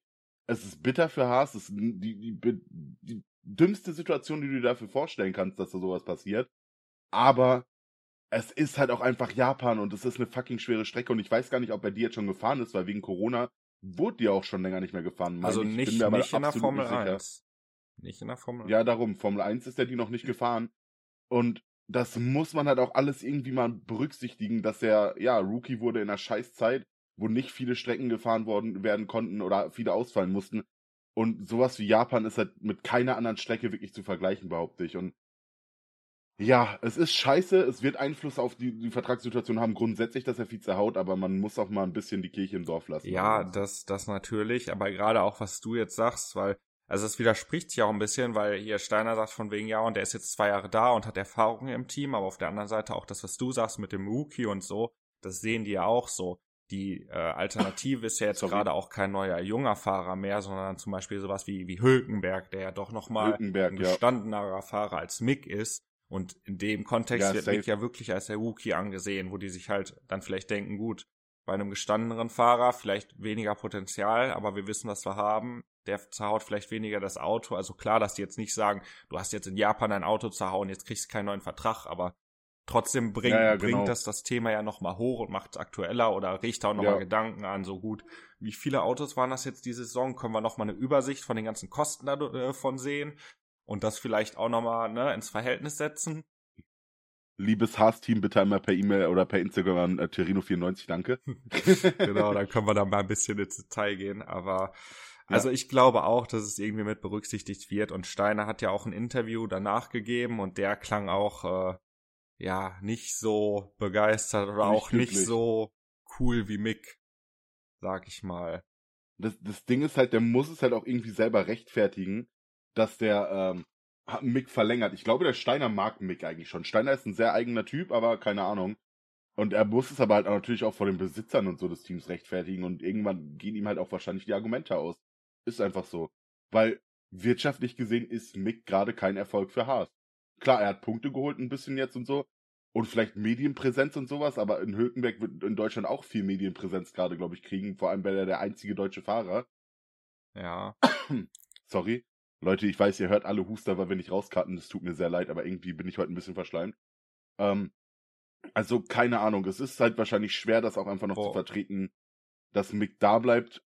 es ist bitter für Haas, es ist die, die, die dümmste Situation, die du dir dafür vorstellen kannst, dass da sowas passiert. Aber es ist halt auch einfach Japan und es ist eine fucking schwere Strecke und ich weiß gar nicht, ob er die jetzt schon gefahren ist, weil wegen Corona wurde die auch schon länger nicht mehr gefahren. Also ich nicht, nicht in der Formel nicht 1. Nicht in der Formel 1. Ja, darum, Formel 1 ist er die noch nicht gefahren. Und das muss man halt auch alles irgendwie mal berücksichtigen, dass er, ja, Rookie wurde in einer Scheißzeit wo nicht viele Strecken gefahren worden werden konnten oder viele ausfallen mussten. Und sowas wie Japan ist halt mit keiner anderen Strecke wirklich zu vergleichen, behaupte ich. Und ja, es ist scheiße, es wird Einfluss auf die, die Vertragssituation haben, grundsätzlich, dass er Vize haut, aber man muss auch mal ein bisschen die Kirche im Dorf lassen. Ja, das, das natürlich, aber gerade auch, was du jetzt sagst, weil, also es widerspricht sich auch ein bisschen, weil hier Steiner sagt von wegen, ja, und der ist jetzt zwei Jahre da und hat Erfahrungen im Team, aber auf der anderen Seite auch das, was du sagst mit dem Rookie und so, das sehen die ja auch so die äh, Alternative ist ja jetzt gerade auch kein neuer junger Fahrer mehr, sondern zum Beispiel sowas wie, wie Hülkenberg, der ja doch nochmal ein gestandenerer ja. Fahrer als Mick ist. Und in dem Kontext ja, wird safe. Mick ja wirklich als der Rookie angesehen, wo die sich halt dann vielleicht denken, gut, bei einem gestandeneren Fahrer vielleicht weniger Potenzial, aber wir wissen, was wir haben. Der zerhaut vielleicht weniger das Auto. Also klar, dass die jetzt nicht sagen, du hast jetzt in Japan ein Auto zerhauen, jetzt kriegst du keinen neuen Vertrag, aber Trotzdem bringt, ja, ja, genau. bringt das das Thema ja nochmal hoch und macht es aktueller oder riecht auch nochmal ja. Gedanken an, so gut. Wie viele Autos waren das jetzt diese Saison? Können wir nochmal eine Übersicht von den ganzen Kosten davon äh, sehen und das vielleicht auch nochmal ne, ins Verhältnis setzen? Liebes Haas-Team, bitte einmal per E-Mail oder per Instagram an äh, Terino94, danke. genau, dann können wir da mal ein bisschen ins Detail gehen, aber also ich glaube auch, dass es irgendwie mit berücksichtigt wird und Steiner hat ja auch ein Interview danach gegeben und der klang auch äh, ja, nicht so begeistert oder nicht auch glücklich. nicht so cool wie Mick. sag ich mal. Das, das Ding ist halt, der muss es halt auch irgendwie selber rechtfertigen, dass der ähm, Mick verlängert. Ich glaube, der Steiner mag Mick eigentlich schon. Steiner ist ein sehr eigener Typ, aber keine Ahnung. Und er muss es aber halt auch natürlich auch vor den Besitzern und so des Teams rechtfertigen und irgendwann gehen ihm halt auch wahrscheinlich die Argumente aus. Ist einfach so. Weil wirtschaftlich gesehen ist Mick gerade kein Erfolg für Haas. Klar, er hat Punkte geholt ein bisschen jetzt und so. Und vielleicht Medienpräsenz und sowas, aber in Hülkenberg wird in Deutschland auch viel Medienpräsenz gerade, glaube ich, kriegen. Vor allem, weil er der einzige deutsche Fahrer. Ja. Sorry. Leute, ich weiß, ihr hört alle Huster, weil wir nicht rauskarten. Das tut mir sehr leid, aber irgendwie bin ich heute ein bisschen verschleimt. Ähm, also, keine Ahnung. Es ist halt wahrscheinlich schwer, das auch einfach noch oh. zu vertreten, dass Mick da bleibt.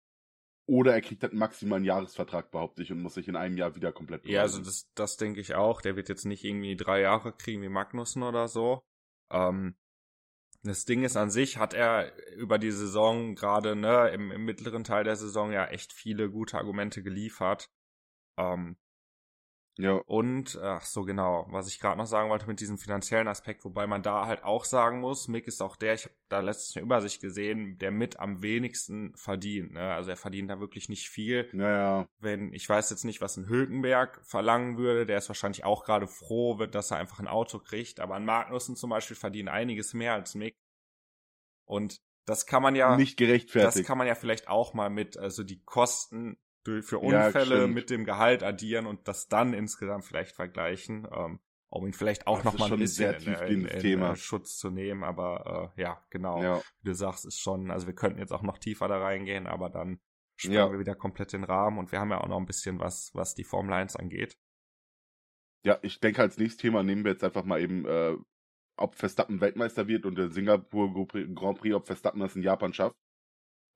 Oder er kriegt halt maximal einen Jahresvertrag, behaupte ich, und muss sich in einem Jahr wieder komplett beweisen. Ja, also das, das denke ich auch. Der wird jetzt nicht irgendwie drei Jahre kriegen wie Magnussen oder so. Ähm, das Ding ist an sich, hat er über die Saison gerade ne, im, im mittleren Teil der Saison ja echt viele gute Argumente geliefert. Ähm, ja. Und, ach so genau, was ich gerade noch sagen wollte mit diesem finanziellen Aspekt, wobei man da halt auch sagen muss, Mick ist auch der, ich habe da letztens eine Übersicht gesehen, der mit am wenigsten verdient. Ne? Also er verdient da wirklich nicht viel. Naja. Wenn, ich weiß jetzt nicht, was ein Hülkenberg verlangen würde, der ist wahrscheinlich auch gerade froh, dass er einfach ein Auto kriegt, aber ein Magnussen zum Beispiel verdient einiges mehr als Mick. Und das kann man ja nicht gerechtfertigt. Das kann man ja vielleicht auch mal mit also die Kosten für Unfälle ja, mit dem Gehalt addieren und das dann insgesamt vielleicht vergleichen, ähm, um ihn vielleicht auch noch mal ein bisschen in, in, in, in, Schutz zu nehmen. Aber äh, ja, genau, ja. wie du sagst, ist schon, also wir könnten jetzt auch noch tiefer da reingehen, aber dann springen ja. wir wieder komplett den Rahmen und wir haben ja auch noch ein bisschen was, was die Formel 1 angeht. Ja, ich denke, als nächstes Thema nehmen wir jetzt einfach mal eben, äh, ob Verstappen Weltmeister wird und der Singapur Grand Prix, ob Verstappen das in Japan schafft.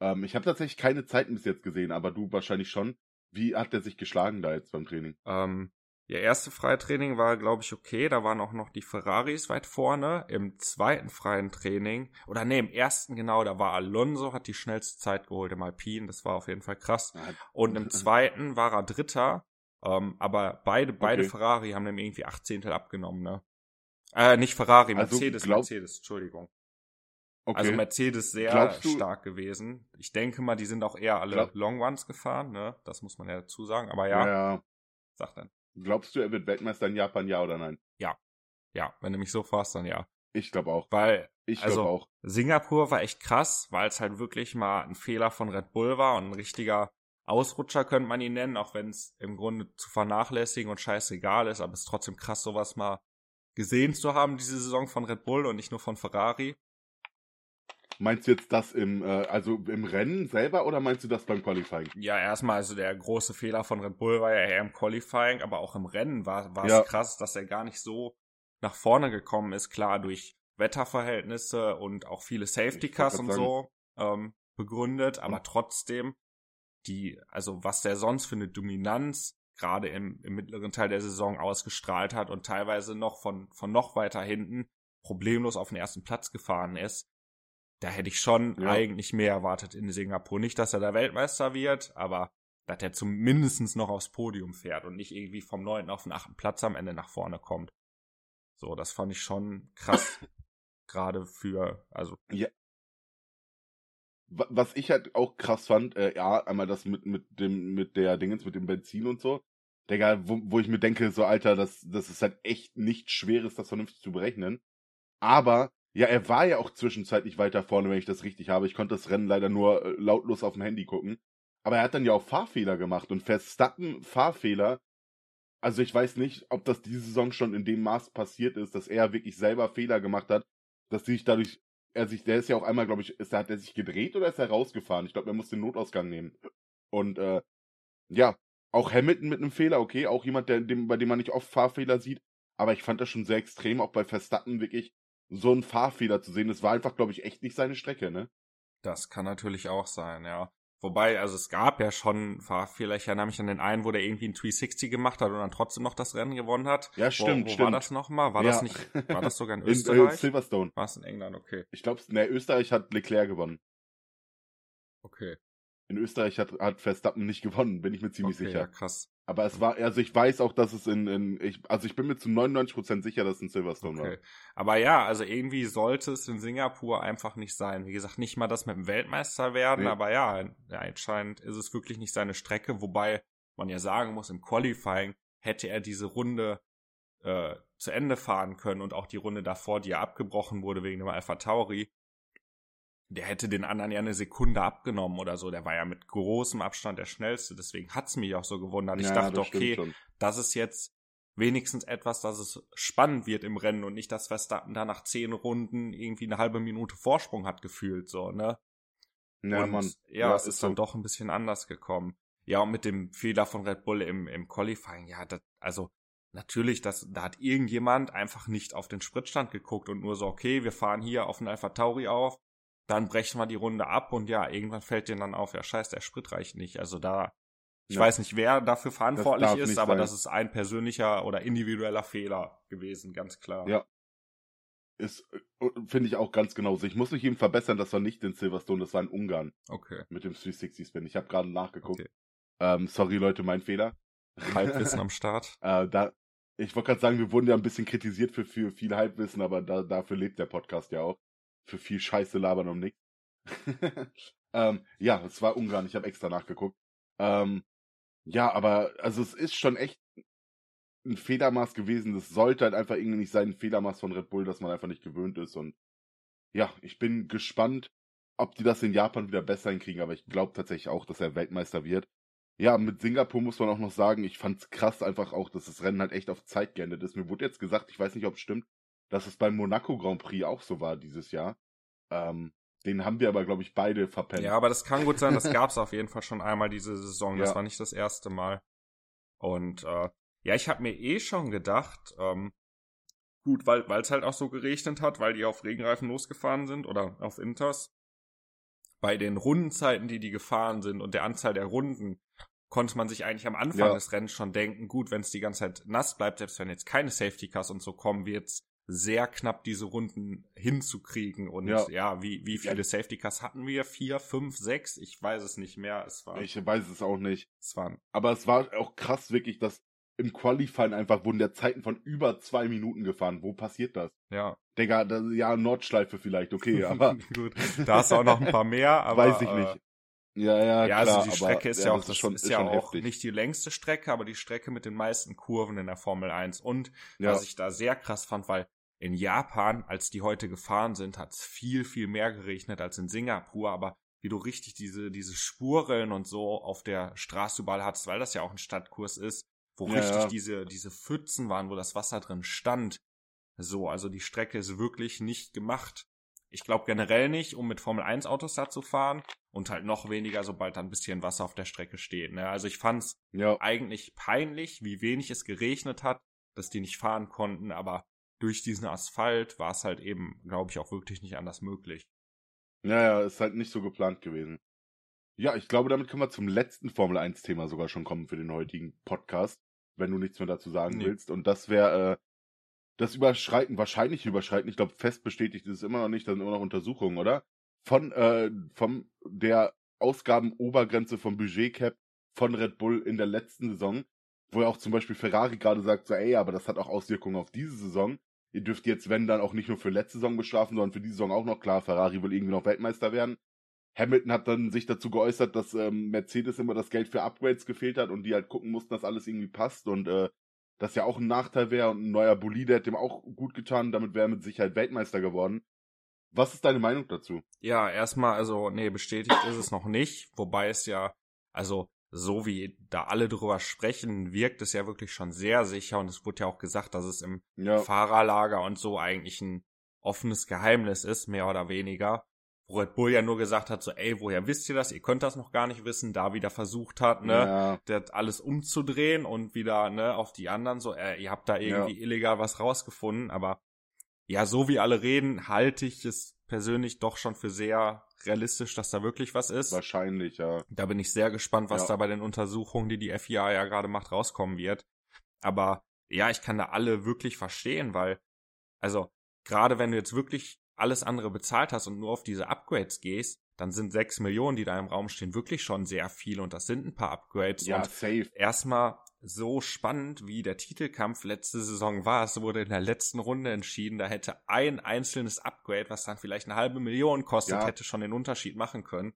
Ähm, ich habe tatsächlich keine Zeiten bis jetzt gesehen, aber du wahrscheinlich schon. Wie hat der sich geschlagen da jetzt beim Training? Ähm, ja, erste Freitraining war, glaube ich, okay. Da waren auch noch die Ferraris weit vorne. Im zweiten freien Training, oder nee, im ersten genau, da war Alonso, hat die schnellste Zeit geholt im Alpin. Das war auf jeden Fall krass. Und im zweiten war er Dritter. Ähm, aber beide, beide okay. Ferrari haben ihm irgendwie 18. abgenommen, ne? Äh, nicht Ferrari, also Mercedes, also glaub, Mercedes, Entschuldigung. Also okay. Also Mercedes sehr stark gewesen. Ich denke mal, die sind auch eher alle glaub, Long Ones gefahren, ne? Das muss man ja dazu sagen. Aber ja, ja. sag dann. Glaubst du, er wird Weltmeister in Japan, ja oder nein? Ja. Ja, wenn du mich so fragst, dann ja. Ich glaube auch. Weil, ich also, auch. Singapur war echt krass, weil es halt wirklich mal ein Fehler von Red Bull war und ein richtiger Ausrutscher könnte man ihn nennen, auch wenn es im Grunde zu vernachlässigen und scheißegal ist, aber es ist trotzdem krass, sowas mal gesehen zu haben, diese Saison von Red Bull und nicht nur von Ferrari. Meinst du jetzt das im, äh, also im Rennen selber oder meinst du das beim Qualifying? Ja, erstmal, also der große Fehler von Red Bull war ja eher im Qualifying, aber auch im Rennen war, war ja. es krass, dass er gar nicht so nach vorne gekommen ist, klar durch Wetterverhältnisse und auch viele Safety Cars und sagen. so ähm, begründet, aber mhm. trotzdem die, also was der sonst für eine Dominanz gerade im, im mittleren Teil der Saison ausgestrahlt hat und teilweise noch von, von noch weiter hinten problemlos auf den ersten Platz gefahren ist, da hätte ich schon ja. eigentlich mehr erwartet in Singapur. Nicht, dass er der Weltmeister wird, aber dass er zumindest noch aufs Podium fährt und nicht irgendwie vom neunten auf den achten Platz am Ende nach vorne kommt. So, das fand ich schon krass. Gerade für, also. Ja. Was ich halt auch krass fand, äh, ja, einmal das mit, mit dem, mit der Dingens, mit dem Benzin und so. Digga, wo, wo ich mir denke, so, Alter, das, das ist halt echt nicht schweres, das vernünftig zu berechnen. Aber ja, er war ja auch zwischenzeitlich weiter vorne, wenn ich das richtig habe. Ich konnte das Rennen leider nur äh, lautlos auf dem Handy gucken. Aber er hat dann ja auch Fahrfehler gemacht und Verstappen Fahrfehler. Also ich weiß nicht, ob das diese Saison schon in dem Maß passiert ist, dass er wirklich selber Fehler gemacht hat, dass sich dadurch, er sich, der ist ja auch einmal, glaube ich, ist, hat er sich gedreht oder ist er rausgefahren? Ich glaube, er muss den Notausgang nehmen. Und äh, ja, auch Hamilton mit einem Fehler, okay, auch jemand, der, dem, bei dem man nicht oft Fahrfehler sieht. Aber ich fand das schon sehr extrem, auch bei Verstappen wirklich so ein Fahrfehler zu sehen. Es war einfach, glaube ich, echt nicht seine Strecke, ne? Das kann natürlich auch sein, ja. Wobei, also es gab ja schon Fahrfehler. Ich erinnere mich an den einen, wo der irgendwie ein 360 gemacht hat und dann trotzdem noch das Rennen gewonnen hat. Ja, stimmt, wo, wo stimmt. war das nochmal? War ja. das nicht, war das sogar in Österreich? In, äh, Silverstone. War es in England, okay. Ich glaube, ne, Österreich hat Leclerc gewonnen. Okay. In Österreich hat, hat Verstappen nicht gewonnen, bin ich mir ziemlich okay, sicher. Ja, krass. Aber es war, also ich weiß auch, dass es in, in ich, also ich bin mir zu 99% sicher, dass es in Silverstone okay. war. Aber ja, also irgendwie sollte es in Singapur einfach nicht sein. Wie gesagt, nicht mal das mit dem Weltmeister werden, nee. aber ja, anscheinend ist es wirklich nicht seine Strecke, wobei man ja sagen muss, im Qualifying hätte er diese Runde äh, zu Ende fahren können und auch die Runde davor, die ja abgebrochen wurde wegen dem Alpha Tauri, der hätte den anderen ja eine Sekunde abgenommen oder so. Der war ja mit großem Abstand der schnellste. Deswegen hat's mich auch so gewundert. Ich ja, dachte, okay, das ist jetzt wenigstens etwas, dass es spannend wird im Rennen und nicht, dass Verstappen da nach zehn Runden irgendwie eine halbe Minute Vorsprung hat gefühlt, so, ne? Ja, und, Mann. Ja, ja es ist, ist dann so. doch ein bisschen anders gekommen. Ja, und mit dem Fehler von Red Bull im, im Qualifying, ja, das, also, natürlich, das, da hat irgendjemand einfach nicht auf den Spritstand geguckt und nur so, okay, wir fahren hier auf den Alpha Tauri auf, dann brechen wir die Runde ab und ja, irgendwann fällt denen dann auf, ja scheiße, der Sprit reicht nicht. Also da, ich ja. weiß nicht, wer dafür verantwortlich ist, aber sein. das ist ein persönlicher oder individueller Fehler gewesen, ganz klar. Ja. Ist, äh, finde ich auch ganz genauso. Ich muss mich eben verbessern, das war nicht in Silverstone, das war in Ungarn. Okay. Mit dem 360 Spin. Ich habe gerade nachgeguckt. Okay. Ähm, sorry Leute, mein Fehler. Halbwissen am Start. Äh, da, ich wollte gerade sagen, wir wurden ja ein bisschen kritisiert für, für viel Halbwissen, aber da, dafür lebt der Podcast ja auch für viel Scheiße labern um nichts. ähm, ja, es war Ungarn, ich habe extra nachgeguckt. Ähm, ja, aber also es ist schon echt ein Federmaß gewesen. Das sollte halt einfach irgendwie nicht sein, ein Federmaß von Red Bull, dass man einfach nicht gewöhnt ist. Und ja, ich bin gespannt, ob die das in Japan wieder besser hinkriegen, aber ich glaube tatsächlich auch, dass er Weltmeister wird. Ja, mit Singapur muss man auch noch sagen, ich fand's krass einfach auch, dass das Rennen halt echt auf Zeit geendet ist. Mir wurde jetzt gesagt, ich weiß nicht, ob es stimmt, dass es beim Monaco Grand Prix auch so war dieses Jahr. Ähm, den haben wir aber, glaube ich, beide verpennt. Ja, aber das kann gut sein, das gab es auf jeden Fall schon einmal diese Saison. Das ja. war nicht das erste Mal. Und äh, ja, ich habe mir eh schon gedacht, ähm, gut, weil es halt auch so geregnet hat, weil die auf Regenreifen losgefahren sind oder auf Inters. Bei den Rundenzeiten, die die gefahren sind und der Anzahl der Runden, konnte man sich eigentlich am Anfang ja. des Rennens schon denken, gut, wenn es die ganze Zeit nass bleibt, selbst wenn jetzt keine Safety Cars und so kommen, wird's sehr knapp diese Runden hinzukriegen. Und ja, ja wie, wie viele ja. Safety Cars hatten wir? Vier, fünf, sechs? Ich weiß es nicht mehr. Es war. Ich weiß es auch nicht. Es waren. Aber es war auch krass wirklich, dass im Qualifying einfach wurden der Zeiten von über zwei Minuten gefahren. Wo passiert das? Ja. Digga, das, ja, Nordschleife vielleicht, okay, aber. Gut. Da hast du auch noch ein paar mehr, aber. Weiß ich nicht. Äh, ja, ja, ja, also klar, also die Strecke aber, ist ja auch, ist schon, ist, ja auch heftig. nicht die längste Strecke, aber die Strecke mit den meisten Kurven in der Formel 1. Und ja. was ich da sehr krass fand, weil in Japan, als die heute gefahren sind, hat es viel, viel mehr geregnet als in Singapur, aber wie du richtig diese, diese Spurrillen und so auf der Straße überall hattest, weil das ja auch ein Stadtkurs ist, wo ja, richtig ja. diese, diese Pfützen waren, wo das Wasser drin stand. So, also die Strecke ist wirklich nicht gemacht. Ich glaube generell nicht, um mit Formel 1 Autos da zu fahren und halt noch weniger, sobald da ein bisschen Wasser auf der Strecke steht. Ne? Also ich fand's ja. eigentlich peinlich, wie wenig es geregnet hat, dass die nicht fahren konnten, aber durch diesen Asphalt war es halt eben, glaube ich, auch wirklich nicht anders möglich. Naja, ist halt nicht so geplant gewesen. Ja, ich glaube, damit können wir zum letzten Formel 1 Thema sogar schon kommen für den heutigen Podcast, wenn du nichts mehr dazu sagen nee. willst. Und das wäre äh, das Überschreiten, wahrscheinlich Überschreiten, ich glaube, fest bestätigt ist es immer noch nicht, da sind immer noch Untersuchungen, oder? Von, äh, von der Ausgabenobergrenze vom Budgetcap von Red Bull in der letzten Saison, wo ja auch zum Beispiel Ferrari gerade sagt, so, ey, aber das hat auch Auswirkungen auf diese Saison ihr dürft jetzt, wenn dann auch nicht nur für letzte Saison bestrafen, sondern für diese Saison auch noch. Klar, Ferrari will irgendwie noch Weltmeister werden. Hamilton hat dann sich dazu geäußert, dass ähm, Mercedes immer das Geld für Upgrades gefehlt hat und die halt gucken mussten, dass alles irgendwie passt und äh, das ja auch ein Nachteil wäre und ein neuer Bolide hätte dem auch gut getan, damit wäre er mit Sicherheit Weltmeister geworden. Was ist deine Meinung dazu? Ja, erstmal, also, nee, bestätigt ist es noch nicht, wobei es ja, also, so wie da alle drüber sprechen, wirkt es ja wirklich schon sehr sicher und es wurde ja auch gesagt, dass es im ja. Fahrerlager und so eigentlich ein offenes Geheimnis ist, mehr oder weniger. Wo Red Bull ja nur gesagt hat, so, ey, woher wisst ihr das? Ihr könnt das noch gar nicht wissen, da wieder versucht hat, ne, ja. der alles umzudrehen und wieder, ne, auf die anderen, so, äh, ihr habt da irgendwie ja. illegal was rausgefunden, aber ja, so wie alle reden, halte ich es persönlich doch schon für sehr realistisch, dass da wirklich was ist. Wahrscheinlich, ja. Da bin ich sehr gespannt, was ja. da bei den Untersuchungen, die die FIA ja gerade macht, rauskommen wird. Aber ja, ich kann da alle wirklich verstehen, weil, also, gerade wenn du jetzt wirklich alles andere bezahlt hast und nur auf diese Upgrades gehst, dann sind sechs Millionen, die da im Raum stehen, wirklich schon sehr viel und das sind ein paar Upgrades. Ja, und safe. Erstmal so spannend, wie der Titelkampf letzte Saison war. Es wurde in der letzten Runde entschieden, da hätte ein einzelnes Upgrade, was dann vielleicht eine halbe Million kostet, ja. hätte schon den Unterschied machen können.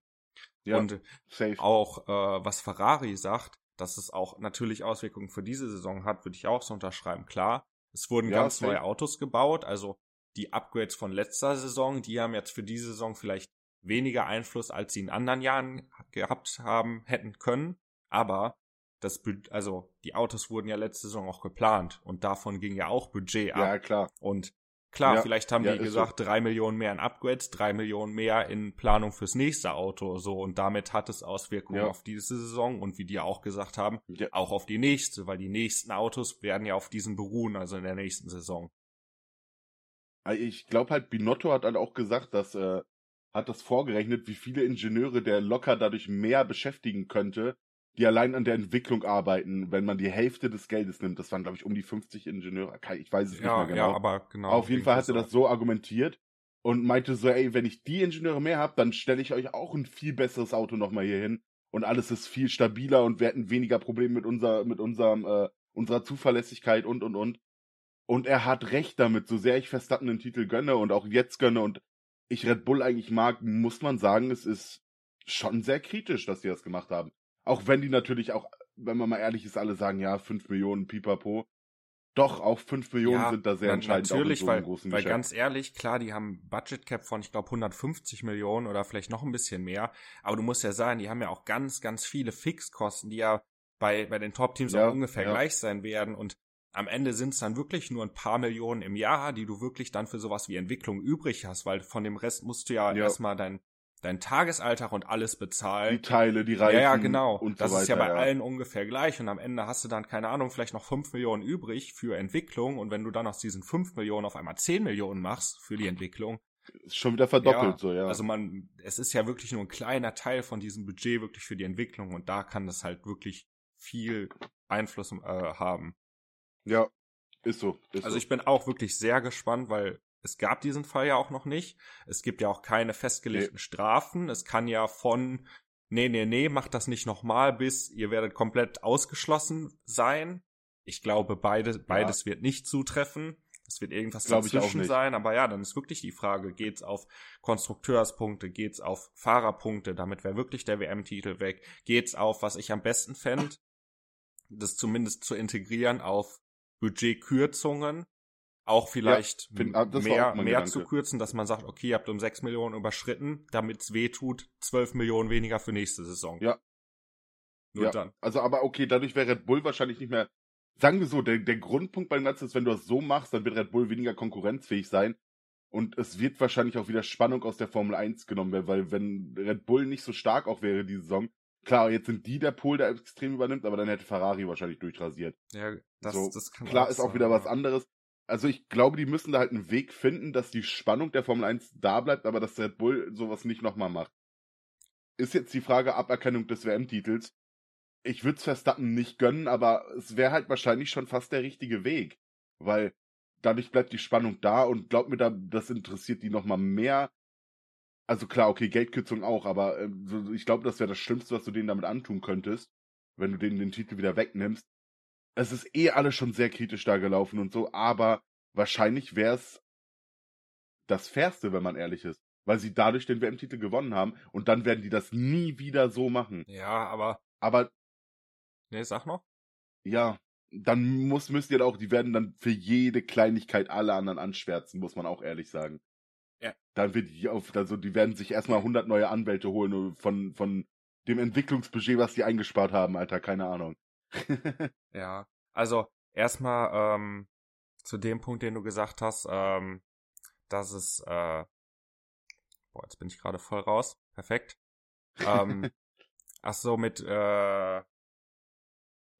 Ja, und safe. auch äh, was Ferrari sagt, dass es auch natürlich Auswirkungen für diese Saison hat, würde ich auch so unterschreiben. Klar, es wurden ja, ganz safe. neue Autos gebaut, also die Upgrades von letzter Saison, die haben jetzt für diese Saison vielleicht weniger Einfluss, als sie in anderen Jahren gehabt haben, hätten können. Aber das, also die Autos wurden ja letzte Saison auch geplant und davon ging ja auch Budget ab. Ja, klar. Und klar, ja, vielleicht haben ja, die gesagt, so. drei Millionen mehr in Upgrades, drei Millionen mehr in Planung fürs nächste Auto, so. Und damit hat es Auswirkungen ja. auf diese Saison und wie die auch gesagt haben, auch auf die nächste, weil die nächsten Autos werden ja auf diesen beruhen, also in der nächsten Saison. Ich glaube halt, Binotto hat halt auch gesagt, dass, äh, hat das vorgerechnet, wie viele Ingenieure der locker dadurch mehr beschäftigen könnte, die allein an der Entwicklung arbeiten, wenn man die Hälfte des Geldes nimmt. Das waren, glaube ich, um die 50 Ingenieure. Ich weiß es ja, nicht mehr genau. Ja, aber genau. Auf jeden Fall hat er das so argumentiert und meinte so, ey, wenn ich die Ingenieure mehr habe, dann stelle ich euch auch ein viel besseres Auto nochmal hier hin und alles ist viel stabiler und wir hätten weniger Probleme mit unser, mit unserem, äh, unserer Zuverlässigkeit und, und, und. Und er hat recht damit, so sehr ich Verstappen den Titel gönne und auch jetzt gönne und ich Red Bull eigentlich mag, muss man sagen, es ist schon sehr kritisch, dass die das gemacht haben. Auch wenn die natürlich auch, wenn man mal ehrlich ist, alle sagen, ja, 5 Millionen Pipapo. Doch, auch 5 Millionen ja, sind da sehr entscheidend. Natürlich, so weil, weil ganz ehrlich, klar, die haben Budget Cap von, ich glaube, 150 Millionen oder vielleicht noch ein bisschen mehr. Aber du musst ja sagen, die haben ja auch ganz, ganz viele Fixkosten, die ja bei, bei den Top-Teams ja, auch ungefähr ja. gleich sein werden. Und am Ende sind es dann wirklich nur ein paar Millionen im Jahr, die du wirklich dann für sowas wie Entwicklung übrig hast, weil von dem Rest musst du ja, ja. erstmal dein, dein Tagesalltag und alles bezahlen. Die Teile, die Reifen. Ja, ja, genau. Und das so ist ja bei ja. allen ungefähr gleich. Und am Ende hast du dann, keine Ahnung, vielleicht noch fünf Millionen übrig für Entwicklung. Und wenn du dann aus diesen fünf Millionen auf einmal zehn Millionen machst für die Entwicklung. Ist schon wieder verdoppelt, ja, so, ja. Also man, es ist ja wirklich nur ein kleiner Teil von diesem Budget wirklich für die Entwicklung. Und da kann das halt wirklich viel Einfluss äh, haben. Ja, ist so. Ist also so. ich bin auch wirklich sehr gespannt, weil es gab diesen Fall ja auch noch nicht. Es gibt ja auch keine festgelegten nee. Strafen. Es kann ja von, nee, nee, nee, macht das nicht nochmal, bis ihr werdet komplett ausgeschlossen sein. Ich glaube, beide, beides ja. wird nicht zutreffen. Es wird irgendwas Glaube dazwischen sein, aber ja, dann ist wirklich die Frage, geht's auf Konstrukteurspunkte, geht's auf Fahrerpunkte, damit wäre wirklich der WM-Titel weg, geht's auf, was ich am besten fände, das zumindest zu integrieren auf Budgetkürzungen, auch vielleicht ja, find, ah, mehr, mehr zu kürzen, dass man sagt, okay, ihr habt um 6 Millionen überschritten, damit es weh tut, 12 Millionen weniger für nächste Saison. Ja. Nur ja. dann. Also, aber okay, dadurch wäre Red Bull wahrscheinlich nicht mehr, sagen wir so, der, der Grundpunkt beim Ganzen ist, wenn du das so machst, dann wird Red Bull weniger konkurrenzfähig sein. Und es wird wahrscheinlich auch wieder Spannung aus der Formel 1 genommen werden, weil wenn Red Bull nicht so stark auch wäre die Saison, klar, jetzt sind die der Pol, der extrem übernimmt, aber dann hätte Ferrari wahrscheinlich durchrasiert. Ja, das, so, das kann Klar auch ist auch wieder was anderes also ich glaube, die müssen da halt einen Weg finden, dass die Spannung der Formel 1 da bleibt, aber dass Red Bull sowas nicht nochmal macht. Ist jetzt die Frage Aberkennung des WM-Titels. Ich würde es Verstappen nicht gönnen, aber es wäre halt wahrscheinlich schon fast der richtige Weg. Weil dadurch bleibt die Spannung da und glaub mir, da, das interessiert die nochmal mehr. Also klar, okay, Geldkürzung auch, aber äh, ich glaube, das wäre das Schlimmste, was du denen damit antun könntest, wenn du denen den Titel wieder wegnimmst es ist eh alles schon sehr kritisch da gelaufen und so, aber wahrscheinlich wäre es das Fairste, wenn man ehrlich ist. Weil sie dadurch den WM-Titel gewonnen haben und dann werden die das nie wieder so machen. Ja, aber. Aber. Nee, sag noch. Ja, dann muss, müsst ihr auch, die werden dann für jede Kleinigkeit alle anderen anschwärzen, muss man auch ehrlich sagen. Ja. Dann wird die auf, also die werden sich erstmal 100 neue Anwälte holen von, von dem Entwicklungsbudget, was die eingespart haben, Alter, keine Ahnung. ja, also erstmal ähm, zu dem Punkt, den du gesagt hast, ähm, dass es, äh, boah, jetzt bin ich gerade voll raus, perfekt. ähm, ach so, mit, äh,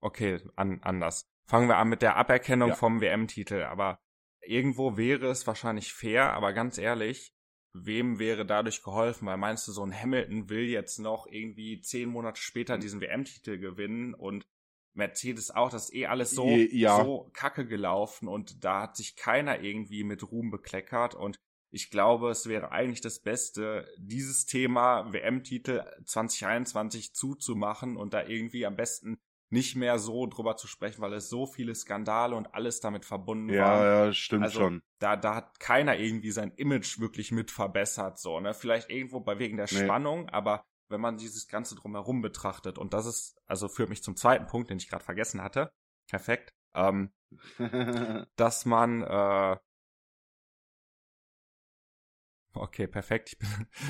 okay, an, anders. Fangen wir an mit der Aberkennung ja. vom WM-Titel, aber irgendwo wäre es wahrscheinlich fair, aber ganz ehrlich, wem wäre dadurch geholfen? Weil meinst du, so ein Hamilton will jetzt noch irgendwie zehn Monate später diesen WM-Titel gewinnen und Mercedes auch, das ist eh alles so, ja. so kacke gelaufen und da hat sich keiner irgendwie mit Ruhm bekleckert und ich glaube, es wäre eigentlich das Beste, dieses Thema WM-Titel 2021 zuzumachen und da irgendwie am besten nicht mehr so drüber zu sprechen, weil es so viele Skandale und alles damit verbunden ja, war. Ja, stimmt also, schon. Da, da hat keiner irgendwie sein Image wirklich mit verbessert, so, ne? Vielleicht irgendwo bei wegen der nee. Spannung, aber wenn man dieses Ganze drumherum betrachtet, und das ist, also führt mich zum zweiten Punkt, den ich gerade vergessen hatte. Perfekt. Ähm, dass man äh, Okay, perfekt.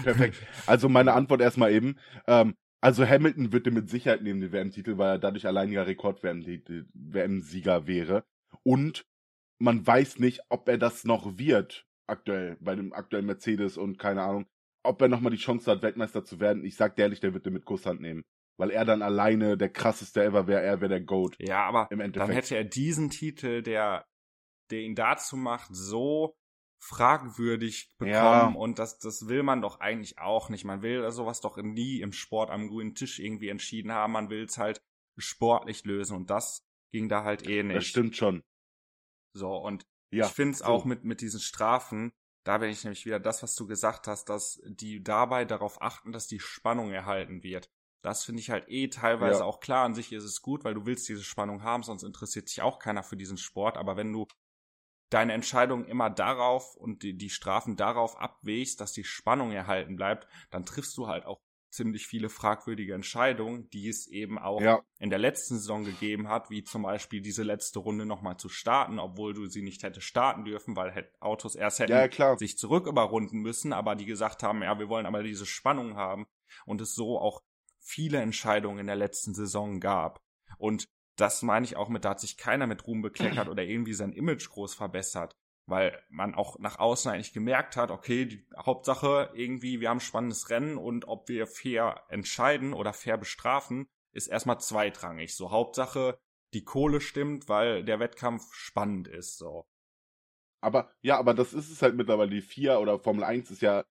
perfekt. Also meine Antwort erstmal eben. Ähm, also Hamilton wird mit Sicherheit nehmen den WM-Titel, weil er dadurch alleiniger Rekord-WM-Sieger wäre. Und man weiß nicht, ob er das noch wird, aktuell, bei dem aktuellen Mercedes und keine Ahnung, ob er nochmal die Chance hat, Weltmeister zu werden. Ich sag dir ehrlich, der wird den mit Kusshand nehmen. Weil er dann alleine der krasseste ever wäre, er wäre der GOAT. Ja, aber dann hätte er diesen Titel, der, der ihn dazu macht, so fragwürdig bekommen ja. und das, das will man doch eigentlich auch nicht. Man will sowas doch nie im Sport am grünen Tisch irgendwie entschieden haben. Man will es halt sportlich lösen und das ging da halt eh nicht. Das stimmt schon. So, und ja, ich finde es so. auch mit, mit diesen Strafen, da bin ich nämlich wieder das, was du gesagt hast, dass die dabei darauf achten, dass die Spannung erhalten wird. Das finde ich halt eh teilweise ja. auch klar. An sich ist es gut, weil du willst diese Spannung haben, sonst interessiert sich auch keiner für diesen Sport. Aber wenn du deine Entscheidung immer darauf und die, die Strafen darauf abwägst, dass die Spannung erhalten bleibt, dann triffst du halt auch ziemlich viele fragwürdige Entscheidungen, die es eben auch ja. in der letzten Saison gegeben hat, wie zum Beispiel diese letzte Runde nochmal zu starten, obwohl du sie nicht hätte starten dürfen, weil Autos erst hätten ja, sich zurück überrunden müssen, aber die gesagt haben, ja, wir wollen aber diese Spannung haben und es so auch viele Entscheidungen in der letzten Saison gab. Und das meine ich auch mit, da hat sich keiner mit Ruhm bekleckert oder irgendwie sein Image groß verbessert. Weil man auch nach außen eigentlich gemerkt hat, okay, die Hauptsache irgendwie, wir haben spannendes Rennen und ob wir fair entscheiden oder fair bestrafen, ist erstmal zweitrangig. So Hauptsache, die Kohle stimmt, weil der Wettkampf spannend ist, so. Aber, ja, aber das ist es halt mittlerweile. Die FIA oder Formel 1 ist ja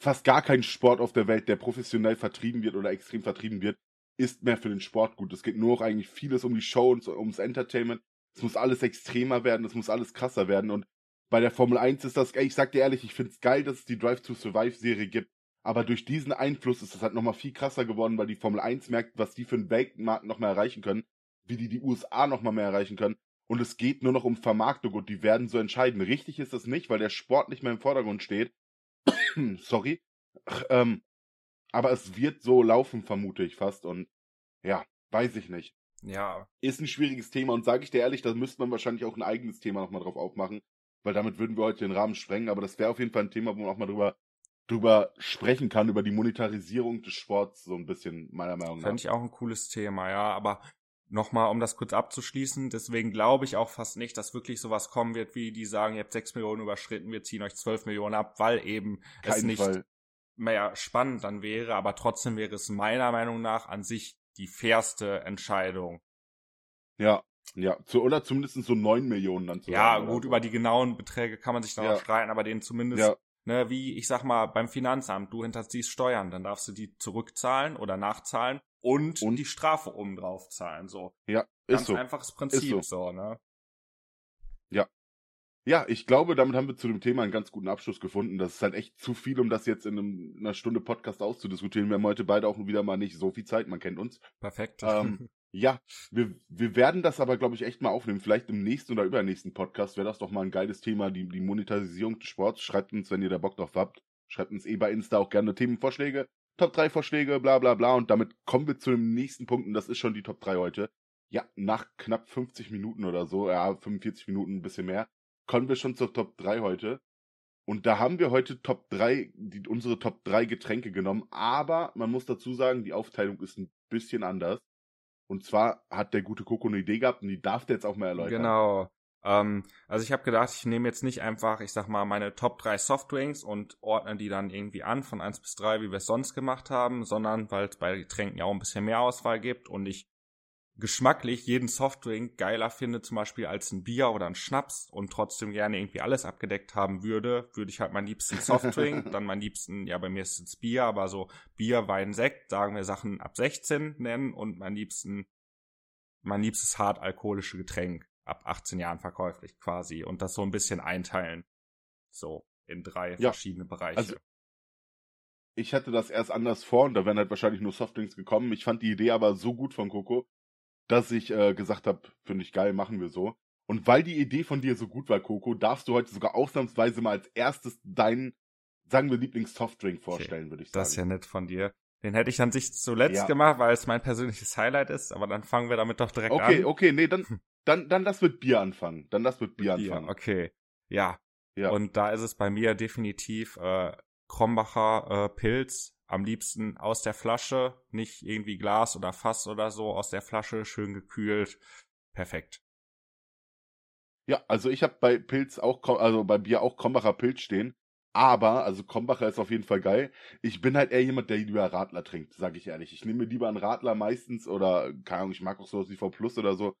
fast gar kein Sport auf der Welt, der professionell vertrieben wird oder extrem vertrieben wird, ist mehr für den Sport gut. Es geht nur noch eigentlich vieles um die Show und ums Entertainment. Es muss alles extremer werden, es muss alles krasser werden. Und bei der Formel 1 ist das, ich sag dir ehrlich, ich find's geil, dass es die Drive to Survive Serie gibt. Aber durch diesen Einfluss ist es halt nochmal viel krasser geworden, weil die Formel 1 merkt, was die für einen Weltmarkt noch mehr erreichen können, wie die die USA noch mal mehr erreichen können. Und es geht nur noch um Vermarktung und die werden so entscheiden. Richtig ist das nicht, weil der Sport nicht mehr im Vordergrund steht. Sorry. Ähm, aber es wird so laufen, vermute ich fast. Und ja, weiß ich nicht. Ja. Ist ein schwieriges Thema und sage ich dir ehrlich, da müsste man wahrscheinlich auch ein eigenes Thema nochmal drauf aufmachen, weil damit würden wir heute den Rahmen sprengen, aber das wäre auf jeden Fall ein Thema, wo man auch mal drüber drüber sprechen kann, über die Monetarisierung des Sports, so ein bisschen, meiner Meinung nach. Fände ich auch ein cooles Thema, ja, aber nochmal, um das kurz abzuschließen, deswegen glaube ich auch fast nicht, dass wirklich sowas kommen wird, wie die sagen, ihr habt sechs Millionen überschritten, wir ziehen euch zwölf Millionen ab, weil eben Kein es nicht Fall mehr spannend dann wäre, aber trotzdem wäre es meiner Meinung nach an sich die fairste Entscheidung. Ja, ja, zu, oder zumindest so neun Millionen dann zu Ja, gut, so. über die genauen Beträge kann man sich dann ja. auch streiten, aber denen zumindest, ja. ne, wie, ich sag mal, beim Finanzamt, du hinterziehst Steuern, dann darfst du die zurückzahlen oder nachzahlen und, und? die Strafe oben drauf zahlen, so. Ja, ist Ganz so. einfaches Prinzip, so. so, ne. Ja, ja, ich glaube, damit haben wir zu dem Thema einen ganz guten Abschluss gefunden. Das ist halt echt zu viel, um das jetzt in, einem, in einer Stunde Podcast auszudiskutieren. Wir haben heute beide auch wieder mal nicht so viel Zeit, man kennt uns. Perfekt. Ähm, ja, wir, wir werden das aber, glaube ich, echt mal aufnehmen. Vielleicht im nächsten oder übernächsten Podcast wäre das doch mal ein geiles Thema, die, die Monetarisierung des Sports. Schreibt uns, wenn ihr da Bock drauf habt. Schreibt uns eh bei Insta auch gerne Themenvorschläge, Top 3 Vorschläge, bla bla bla. Und damit kommen wir zu dem nächsten Punkt und das ist schon die Top 3 heute. Ja, nach knapp 50 Minuten oder so, ja, 45 Minuten, ein bisschen mehr, kommen wir schon zur Top 3 heute. Und da haben wir heute Top 3, die, unsere Top 3 Getränke genommen. Aber man muss dazu sagen, die Aufteilung ist ein bisschen anders. Und zwar hat der gute Coco eine Idee gehabt und die darf der jetzt auch mal erläutern. Genau. Ähm, also ich habe gedacht, ich nehme jetzt nicht einfach, ich sag mal, meine Top 3 Softdrinks und ordne die dann irgendwie an von 1 bis 3, wie wir es sonst gemacht haben, sondern weil es bei Getränken ja auch ein bisschen mehr Auswahl gibt und ich geschmacklich jeden Softdrink geiler finde, zum Beispiel als ein Bier oder ein Schnaps und trotzdem gerne irgendwie alles abgedeckt haben würde, würde ich halt mein liebsten Softdrink, dann mein liebsten, ja, bei mir ist es Bier, aber so Bier, Wein, Sekt, sagen wir Sachen ab 16 nennen und mein liebsten, mein liebstes hart alkoholische Getränk ab 18 Jahren verkäuflich quasi und das so ein bisschen einteilen. So in drei ja, verschiedene Bereiche. Also ich hatte das erst anders vor und da wären halt wahrscheinlich nur Softdrinks gekommen. Ich fand die Idee aber so gut von Coco, dass ich äh, gesagt habe, finde ich geil, machen wir so. Und weil die Idee von dir so gut war, Coco, darfst du heute sogar ausnahmsweise mal als erstes deinen, sagen wir, Lieblings-Softdrink vorstellen, okay, würde ich sagen. Das ist ja nett von dir. Den hätte ich an sich zuletzt ja. gemacht, weil es mein persönliches Highlight ist, aber dann fangen wir damit doch direkt okay, an. Okay, okay, nee, dann, dann, dann lass mit Bier anfangen. Dann lass mit Bier, Bier anfangen. Okay. Ja. ja. Und da ist es bei mir definitiv äh, Krombacher äh, Pilz. Am liebsten aus der Flasche, nicht irgendwie Glas oder Fass oder so, aus der Flasche, schön gekühlt. Perfekt. Ja, also ich habe bei Pilz auch, also bei Bier auch Krombacher Pilz stehen. Aber, also Krombacher ist auf jeden Fall geil. Ich bin halt eher jemand, der lieber Radler trinkt, sage ich ehrlich. Ich nehme lieber einen Radler meistens oder, keine Ahnung, ich mag auch sowas wie V Plus oder so.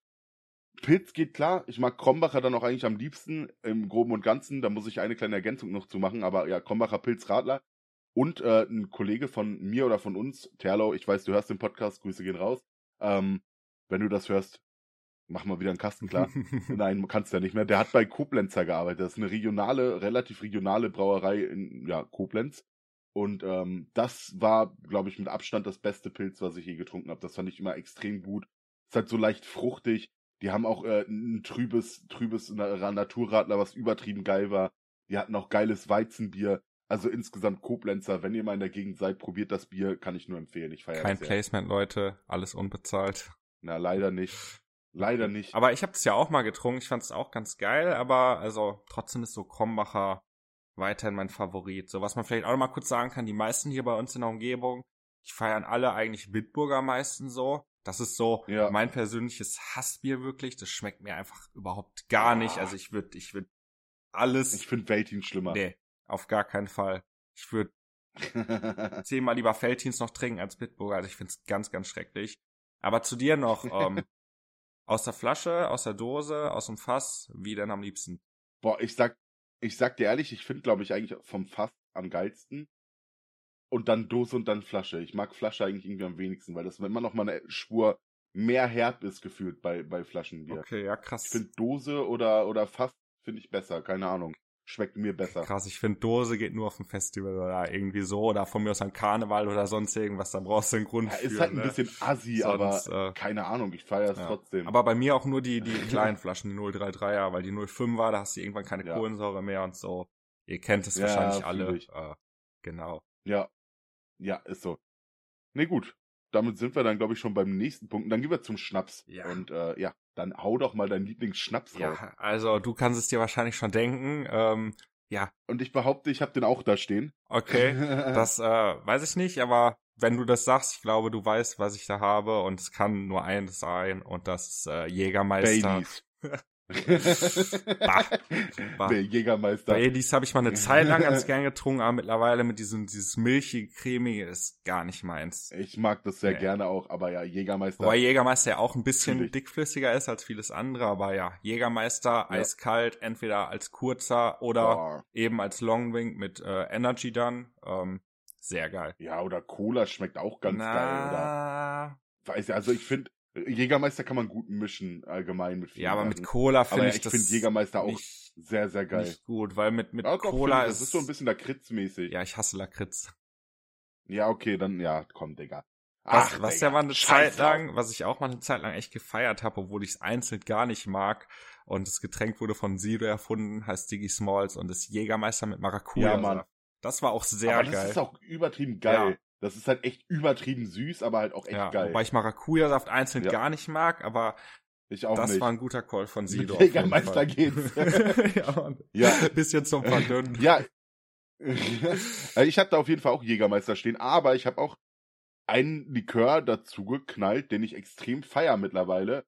Pilz geht klar. Ich mag Krombacher dann auch eigentlich am liebsten im Groben und Ganzen. Da muss ich eine kleine Ergänzung noch zu machen. Aber ja, Krombacher Pilz Radler. Und äh, ein Kollege von mir oder von uns, Terlo, ich weiß, du hörst den Podcast, Grüße gehen raus. Ähm, wenn du das hörst, mach mal wieder einen Kasten klar. Nein, kannst ja nicht mehr. Der hat bei Koblenzer gearbeitet. Das ist eine regionale, relativ regionale Brauerei in ja, Koblenz. Und ähm, das war, glaube ich, mit Abstand das beste Pilz, was ich je getrunken habe. Das fand ich immer extrem gut. Ist halt so leicht fruchtig. Die haben auch äh, ein trübes, trübes Naturradler, was übertrieben geil war. Die hatten auch geiles Weizenbier. Also insgesamt Koblenzer, wenn ihr mal in der Gegend seid, probiert das Bier, kann ich nur empfehlen. Ich feiere Kein Placement, Leute, alles unbezahlt. Na, leider nicht. Leider nicht. Aber ich habe es ja auch mal getrunken, ich fand es auch ganz geil, aber also trotzdem ist so Krombacher weiterhin mein Favorit. So was man vielleicht auch noch mal kurz sagen kann, die meisten hier bei uns in der Umgebung, die feiern alle eigentlich Bitburger meisten so. Das ist so ja. mein persönliches Hassbier wirklich. Das schmeckt mir einfach überhaupt gar nicht. Also ich würde, ich würde alles. Ich finde Veltin schlimmer. Nee, auf gar keinen Fall. Ich würde zehnmal lieber Feltins noch trinken als Bitburger. Also ich finde es ganz, ganz schrecklich. Aber zu dir noch, ähm, aus der Flasche, aus der Dose, aus dem Fass, wie denn am liebsten? Boah, ich sag, ich sag dir ehrlich, ich finde, glaube ich, eigentlich vom Fass am geilsten und dann Dose und dann Flasche. Ich mag Flasche eigentlich irgendwie am wenigsten, weil das immer noch mal eine Spur mehr herb ist gefühlt bei, bei Flaschenbier. Okay, ja, krass. Ich finde Dose oder, oder Fass finde ich besser, keine Ahnung. Schmeckt mir besser. Krass, ich finde Dose geht nur auf ein Festival oder irgendwie so oder von mir aus ein Karneval oder sonst irgendwas, da brauchst du einen Grund ja, für. Ist halt ein ne? bisschen assi, sonst, aber äh, keine Ahnung, ich feiere es ja. trotzdem. Aber bei mir auch nur die, die kleinen Flaschen, die 033er, weil die 05er, da hast du irgendwann keine ja. Kohlensäure mehr und so. Ihr kennt es wahrscheinlich alle. Äh, genau. Ja, ja, ist so. Nee, gut. Damit sind wir dann, glaube ich, schon beim nächsten Punkt. Und dann gehen wir zum Schnaps. Ja. Und äh, ja, dann hau doch mal deinen Lieblingsschnaps raus. Ja, also du kannst es dir wahrscheinlich schon denken. Ähm, ja. Und ich behaupte, ich habe den auch da stehen. Okay, das äh, weiß ich nicht, aber wenn du das sagst, ich glaube, du weißt, was ich da habe und es kann nur eines sein und das ist äh, Jägermeister. Baileys. bah, bah. Der Jägermeister. Baileys habe ich mal eine Zeit lang ganz gern getrunken, aber mittlerweile mit diesem dieses milchige, cremige ist gar nicht meins. Ich mag das sehr nee. gerne auch, aber ja, Jägermeister. Wobei Jägermeister ja auch ein bisschen dickflüssiger ist als vieles andere, aber ja, Jägermeister ja. eiskalt, entweder als kurzer oder Boah. eben als Longwing mit äh, Energy dann. Ähm, sehr geil. Ja, oder Cola schmeckt auch ganz Na, geil, oder? Weiß ja, also ich finde, Jägermeister kann man gut mischen, allgemein mit Ja, aber mit Cola finde ich, ich das finde Jägermeister auch sehr, sehr geil. Nicht gut, weil mit, mit ja, Cola ist... Das ist so ein bisschen Lakritz-mäßig. Ja, ich hasse Lakritz. Ja, okay, dann, ja, komm, Digga. Ach, was, was Digga, ja mal eine Zeit lang, was ich auch mal eine Zeit lang echt gefeiert habe, obwohl ich es einzeln gar nicht mag. Und das Getränk wurde von Zero erfunden, heißt Diggy Smalls und ist Jägermeister mit Maracuja. Ja, Mann. Das war auch sehr aber geil. Das ist auch übertrieben geil. Ja. Das ist halt echt übertrieben süß, aber halt auch echt ja, geil. Wobei ich Maracuja-Saft einzeln ja. gar nicht mag, aber ich auch das nicht. war ein guter Call von Sido. Mit Jägermeister geht's. ja, Mann. ja. Bisschen zum Verdünnen. Ja. ich habe da auf jeden Fall auch Jägermeister stehen, aber ich habe auch einen Likör dazu geknallt, den ich extrem feier mittlerweile.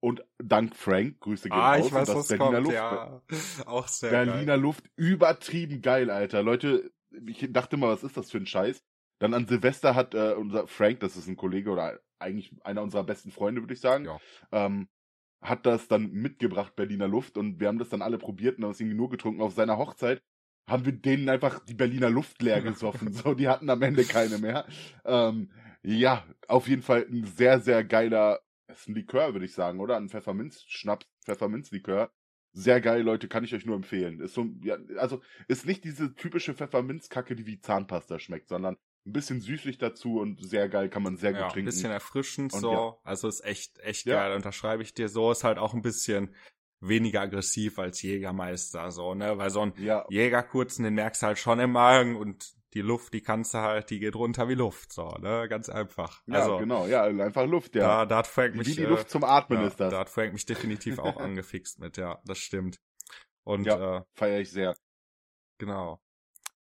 Und dank Frank, Grüße gehen ah, raus. Ich weiß, das was Berliner kommt, Luft. Ja. Auch sehr Berliner geil. Luft, übertrieben geil, Alter. Leute, ich dachte mal, was ist das für ein Scheiß? Dann an Silvester hat äh, unser Frank, das ist ein Kollege oder eigentlich einer unserer besten Freunde, würde ich sagen, ja. ähm, hat das dann mitgebracht, Berliner Luft, und wir haben das dann alle probiert und haben es irgendwie nur getrunken. Auf seiner Hochzeit haben wir denen einfach die Berliner Luft leer gesoffen. so, die hatten am Ende keine mehr. Ähm, ja, auf jeden Fall ein sehr, sehr geiler, ist ein Likör, würde ich sagen, oder? Ein Pfefferminz-Schnaps, Pfefferminzlikör. Sehr geil, Leute, kann ich euch nur empfehlen. Ist so, ja, also ist nicht diese typische Pfefferminzkacke, die wie Zahnpasta schmeckt, sondern ein bisschen süßlich dazu und sehr geil, kann man sehr gut ja, trinken. Ein bisschen erfrischend und so. Ja. Also ist echt, echt Ja. geil. Unterschreibe ich dir so. Ist halt auch ein bisschen weniger aggressiv als Jägermeister, so, ne? Weil so ein Ja, Jägerkurzen, den merkst du halt schon im Magen und die Luft, die kannst du halt, die geht runter wie Luft, so, ne? Ganz einfach. ja, also, genau, ja, einfach Luft, ja. da, da hat Frank mich, Wie die äh, Luft zum Atmen ja, ist das. da hat Frank mich definitiv auch angefixt mit, ja, das stimmt. Und, Ja. äh, Feiere ich sehr. genau.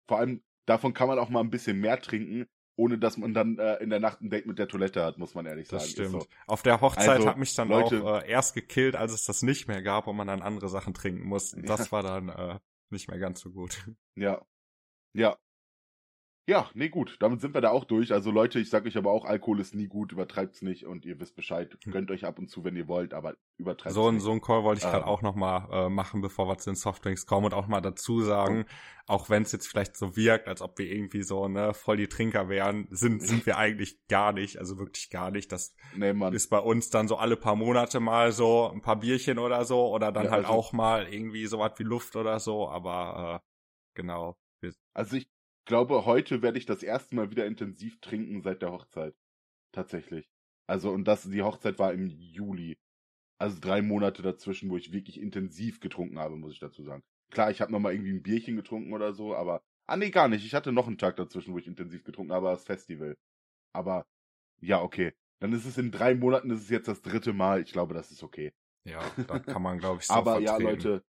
Vor allem, davon kann man auch mal ein bisschen mehr trinken, ohne dass man dann äh, in der Nacht ein Date mit der Toilette hat, muss man ehrlich Das sagen. stimmt. So. Auf der Hochzeit Also, hat mich dann Leute- auch äh, erst gekillt, als es das nicht mehr gab und man dann andere Sachen trinken musste. Ja. Das war dann äh, nicht mehr ganz so gut. Ja. Ja. Ja, nee, gut. Damit sind wir da auch durch. Also Leute, ich sag euch aber auch, Alkohol ist nie gut, übertreibt's nicht und ihr wisst Bescheid. Gönnt euch ab und zu, wenn ihr wollt, aber übertreibt's Hm. So ein, nicht. so ein Call wollte ich gerade Ähm. auch noch mal äh, machen, bevor wir zu den Softdrinks kommen und auch mal dazu sagen, auch wenn es jetzt vielleicht so wirkt, als ob wir irgendwie so ne voll die Trinker wären, sind sind wir eigentlich gar nicht, also wirklich gar nicht. Das Nee, Mann. ist bei uns dann so alle paar Monate mal so ein paar Bierchen oder so oder dann Ja, halt also- auch mal irgendwie sowas wie Luft oder so, aber äh, genau. Also ich glaube, heute werde ich das erste Mal wieder intensiv trinken seit der Hochzeit. Tatsächlich. Also, und das, die Hochzeit war im Juli. Also drei Monate dazwischen, wo ich wirklich intensiv getrunken habe, muss ich dazu sagen. Klar, ich habe noch mal irgendwie ein Bierchen getrunken oder so, aber, ah nee, gar nicht. Ich hatte noch einen Tag dazwischen, wo ich intensiv getrunken habe, das Festival. Aber, ja, okay. Dann ist es in drei Monaten, ist es jetzt das dritte Mal. Ich glaube, das ist okay. Ja, da kann man glaube ich so aber ja, vertreten. Leute,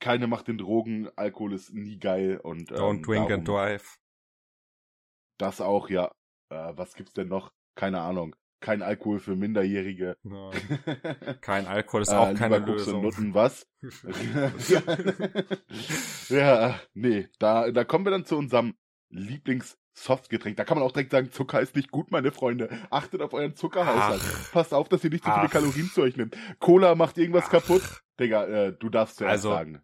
keine macht den Drogen, Alkohol ist nie geil und Don't ähm, drink darum- and drive. Das auch, ja. Äh, was gibt's denn noch? Keine Ahnung. Kein Alkohol für Minderjährige. Nein. Kein Alkohol ist Äh, auch keine lieber Koks und Lösung. Nutten, was? ja, nee, da, da kommen wir dann zu unserem Lieblings-Softgetränk. Da kann man auch direkt sagen, Zucker ist nicht gut, meine Freunde. Achtet auf euren Zuckerhaushalt. Ach. Passt auf, dass ihr nicht zu viele Ach. Kalorien zu euch nehmt. Cola macht irgendwas Ach. kaputt. Digga, äh, du darfst zuerst Also, sagen.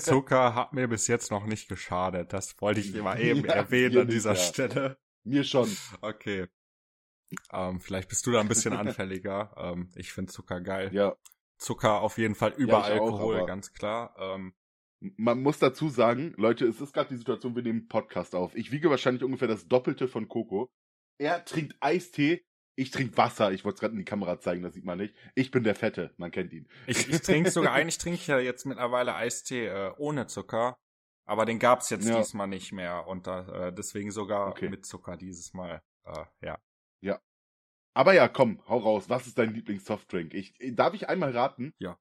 Zucker hat mir bis jetzt noch nicht geschadet. Das wollte ich immer eben Ja, erwähnen an nicht, dieser ja. Stelle. Mir schon. Okay. Ähm, vielleicht bist du da ein bisschen anfälliger. ähm, ich finde Zucker geil. Ja. Zucker auf jeden Fall über auch, Alkohol, aber- ganz klar. Ähm, Man muss dazu sagen, Leute, es ist gerade die Situation, wir nehmen einen Podcast auf. Ich wiege wahrscheinlich ungefähr das Doppelte von Coco. Er trinkt Eistee, ich trinke Wasser. Ich wollte es gerade in die Kamera zeigen, das sieht man nicht. Ich bin der Fette, man kennt ihn. ich ich trinke sogar, eigentlich trinke ich ja jetzt mittlerweile Eistee äh, ohne Zucker. Aber den gab's jetzt Ja. diesmal nicht mehr. Und da, äh, deswegen sogar Okay. mit Zucker dieses Mal. Äh, ja. Aber ja, komm, hau raus. Was ist dein Lieblings-Softdrink? Ich, darf ich einmal raten? Ja.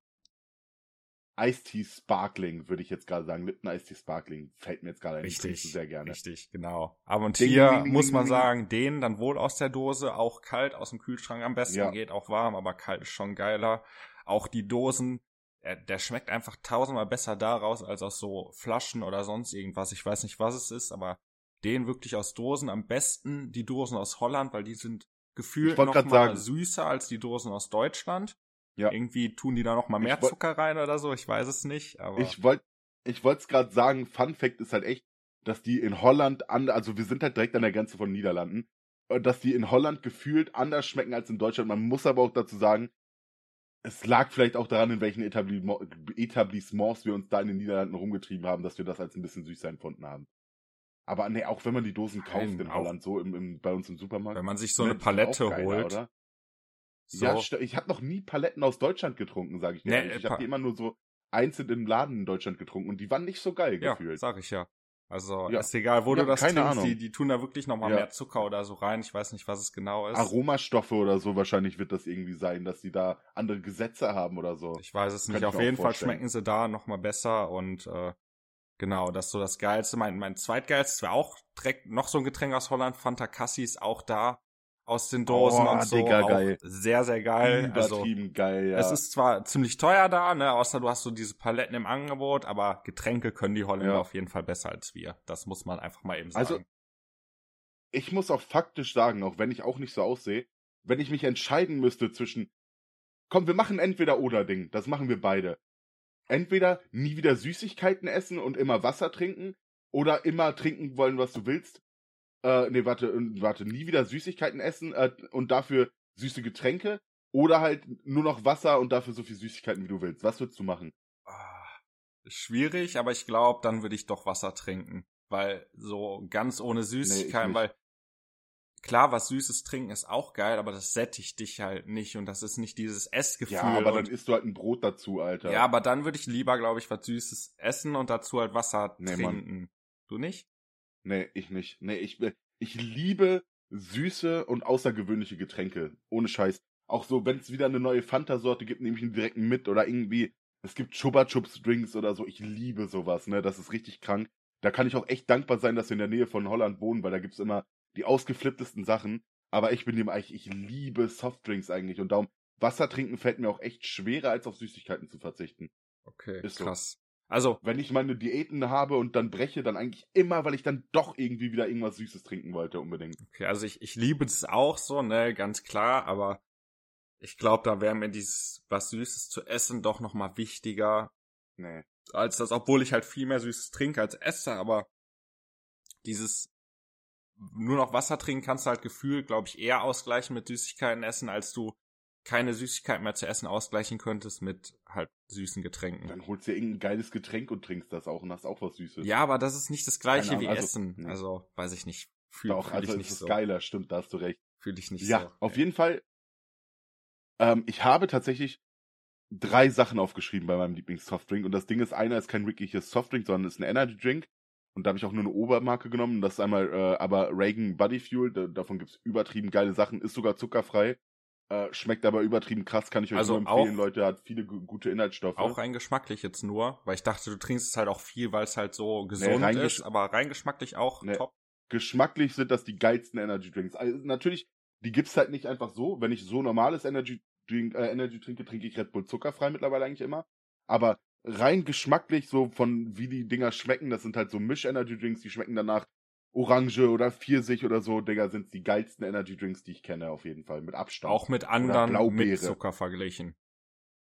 Eistee Sparkling, würde ich jetzt gerade sagen. Lipton Eistee Sparkling fällt mir jetzt gerade ein. Richtig, sehr gerne. richtig, genau. Aber und Ding, hier ding, ding, muss man sagen, den dann wohl aus der Dose, auch kalt aus dem Kühlschrank am besten, Ja. geht auch warm, aber kalt ist schon geiler. Auch die Dosen, äh, der schmeckt einfach tausendmal besser daraus als aus so Flaschen oder sonst irgendwas. Ich weiß nicht, was es ist, aber den wirklich aus Dosen am besten die Dosen aus Holland, weil die sind gefühlt noch mal sagen. süßer als die Dosen aus Deutschland. Ja. Irgendwie tun die da noch mal mehr wollt- Zucker rein oder so, ich weiß es nicht, aber Ich wollte ich wollte es gerade sagen, Fun Fact ist halt echt, dass die in Holland, an, also wir sind halt direkt an der Grenze von Niederlanden, äh, dass die in Holland gefühlt anders schmecken als in Deutschland. Man muss aber auch dazu sagen, es lag vielleicht auch daran, in welchen Etablissement- Etablissements wir uns da in den Niederlanden rumgetrieben haben, dass wir das als ein bisschen süß empfunden haben. Aber nee, auch wenn man die Dosen kauft Nein, in Holland, so im, im, bei uns im Supermarkt. wenn man sich so ne, eine Palette geiler, holt, Oder? So, Ja, ich habe noch nie Paletten aus Deutschland getrunken, sage ich dir. Nee, ich habe die immer nur so einzeln im Laden in Deutschland getrunken und die waren nicht so geil Ja, gefühlt. sag ich ja. Also Ja. ist egal, wo Ja, du das keine trinkst, Ahnung. die, die tun da wirklich noch mal Ja. mehr Zucker oder so rein. Ich weiß nicht, was es genau ist. Aromastoffe oder so wahrscheinlich wird das irgendwie sein, dass die da andere Gesetze haben oder so. Ich weiß es nicht. Auf jeden Fall schmecken sie da noch mal besser und äh, genau, das ist so das Geilste. Mein, mein zweitgeilstes wäre auch direkt noch so ein Getränk aus Holland, Fanta Cassis, auch da aus den Dosen Oh, und so. Digga, geil. Sehr, sehr geil. Also Übertrieben geil, ja. Es ist zwar ziemlich teuer da, ne, außer du hast so diese Paletten im Angebot, aber Getränke können die Holländer Ja. auf jeden Fall besser als wir. Das muss man einfach mal eben sagen. Also, ich muss auch faktisch sagen, auch wenn ich auch nicht so aussehe, wenn ich mich entscheiden müsste zwischen, komm, wir machen entweder oder Ding, das machen wir beide. Entweder nie wieder Süßigkeiten essen und immer Wasser trinken oder immer trinken wollen, was du willst. Äh, nee, warte, äh, warte, nie wieder Süßigkeiten essen äh, und dafür süße Getränke oder halt nur noch Wasser und dafür so viel Süßigkeiten, wie du willst. Was würdest du machen? Ah, Schwierig, aber ich glaube, dann würde ich doch Wasser trinken. weil so ganz ohne Süßigkeiten, nee, weil klar, was Süßes trinken ist auch geil, aber das sättigt dich halt nicht und das ist nicht dieses Essgefühl. Ja, aber dann isst du halt ein Brot dazu, Alter. Ja, aber dann würde ich lieber, glaube ich, was Süßes essen und dazu halt Wasser nee, trinken. Mann. Du nicht? Nee, ich nicht. Nee, ich, ich liebe süße und außergewöhnliche Getränke. Ohne Scheiß. Auch so, wenn es wieder eine neue Fanta-Sorte gibt, nehme ich ihn direkt mit oder irgendwie, es gibt Chupa Chups Drinks oder so. Ich liebe sowas, ne? Das ist richtig krank. Da kann ich auch echt dankbar sein, dass wir in der Nähe von Holland wohnen, weil da gibt's immer die ausgeflipptesten Sachen. Aber ich bin dem eigentlich, ich liebe Softdrinks eigentlich und darum, Wasser trinken fällt mir auch echt schwerer, als auf Süßigkeiten zu verzichten. Okay, Ist krass. So. Also. Wenn ich meine Diäten habe und dann breche, dann eigentlich immer, weil ich dann doch irgendwie wieder irgendwas Süßes trinken wollte, unbedingt. Okay, also ich, ich liebe es auch so, ne, ganz klar, aber ich glaube, da wäre mir dieses was Süßes zu essen doch nochmal wichtiger. Nee. Als das, obwohl ich halt viel mehr Süßes trinke als esse, aber dieses nur noch Wasser trinken kannst du halt gefühlt, glaube ich, eher ausgleichen mit Süßigkeiten essen, als du keine Süßigkeiten mehr zu essen ausgleichen könntest mit halt süßen Getränken. Dann holst du dir irgendein geiles Getränk und trinkst das auch und hast auch was Süßes. Ja, aber das ist nicht das gleiche wie also, Essen. Nee. Also, weiß ich nicht. Fühl, Doch, fühl also ich nicht ist so. geiler, stimmt, da hast du recht. Fühle ich nicht ja, so. Ja, auf jeden Fall. Ähm, ich habe tatsächlich drei Sachen aufgeschrieben bei meinem Lieblings-Softdrink und das Ding ist, einer ist kein wirkliches Softdrink, sondern ist ein Energy Drink und da habe ich auch nur eine Obermarke genommen. Das ist einmal äh, aber Reagan Body Fuel. Da, davon gibt's übertrieben geile Sachen. Ist sogar zuckerfrei. Äh, schmeckt aber übertrieben krass. Kann ich euch also nur empfehlen, Leute. Hat viele gute Inhaltsstoffe. Auch rein geschmacklich jetzt nur. Weil ich dachte, du trinkst es halt auch viel, weil es halt so gesund nee, ist. Aber rein geschmacklich auch nee. top. Geschmacklich sind das die geilsten Energy Drinks. Also natürlich, die gibt's halt nicht einfach so. Wenn ich so normales Energy Drink, äh, Energy trinke, trinke ich Red Bull zuckerfrei mittlerweile eigentlich immer. Aber rein geschmacklich, so von wie die Dinger schmecken, das sind halt so Misch-Energy-Drinks, die schmecken danach Orange oder Pfirsich oder so, Digga, sind die geilsten Energy-Drinks, die ich kenne, auf jeden Fall, mit Abstand. Auch mit anderen mit Zucker verglichen.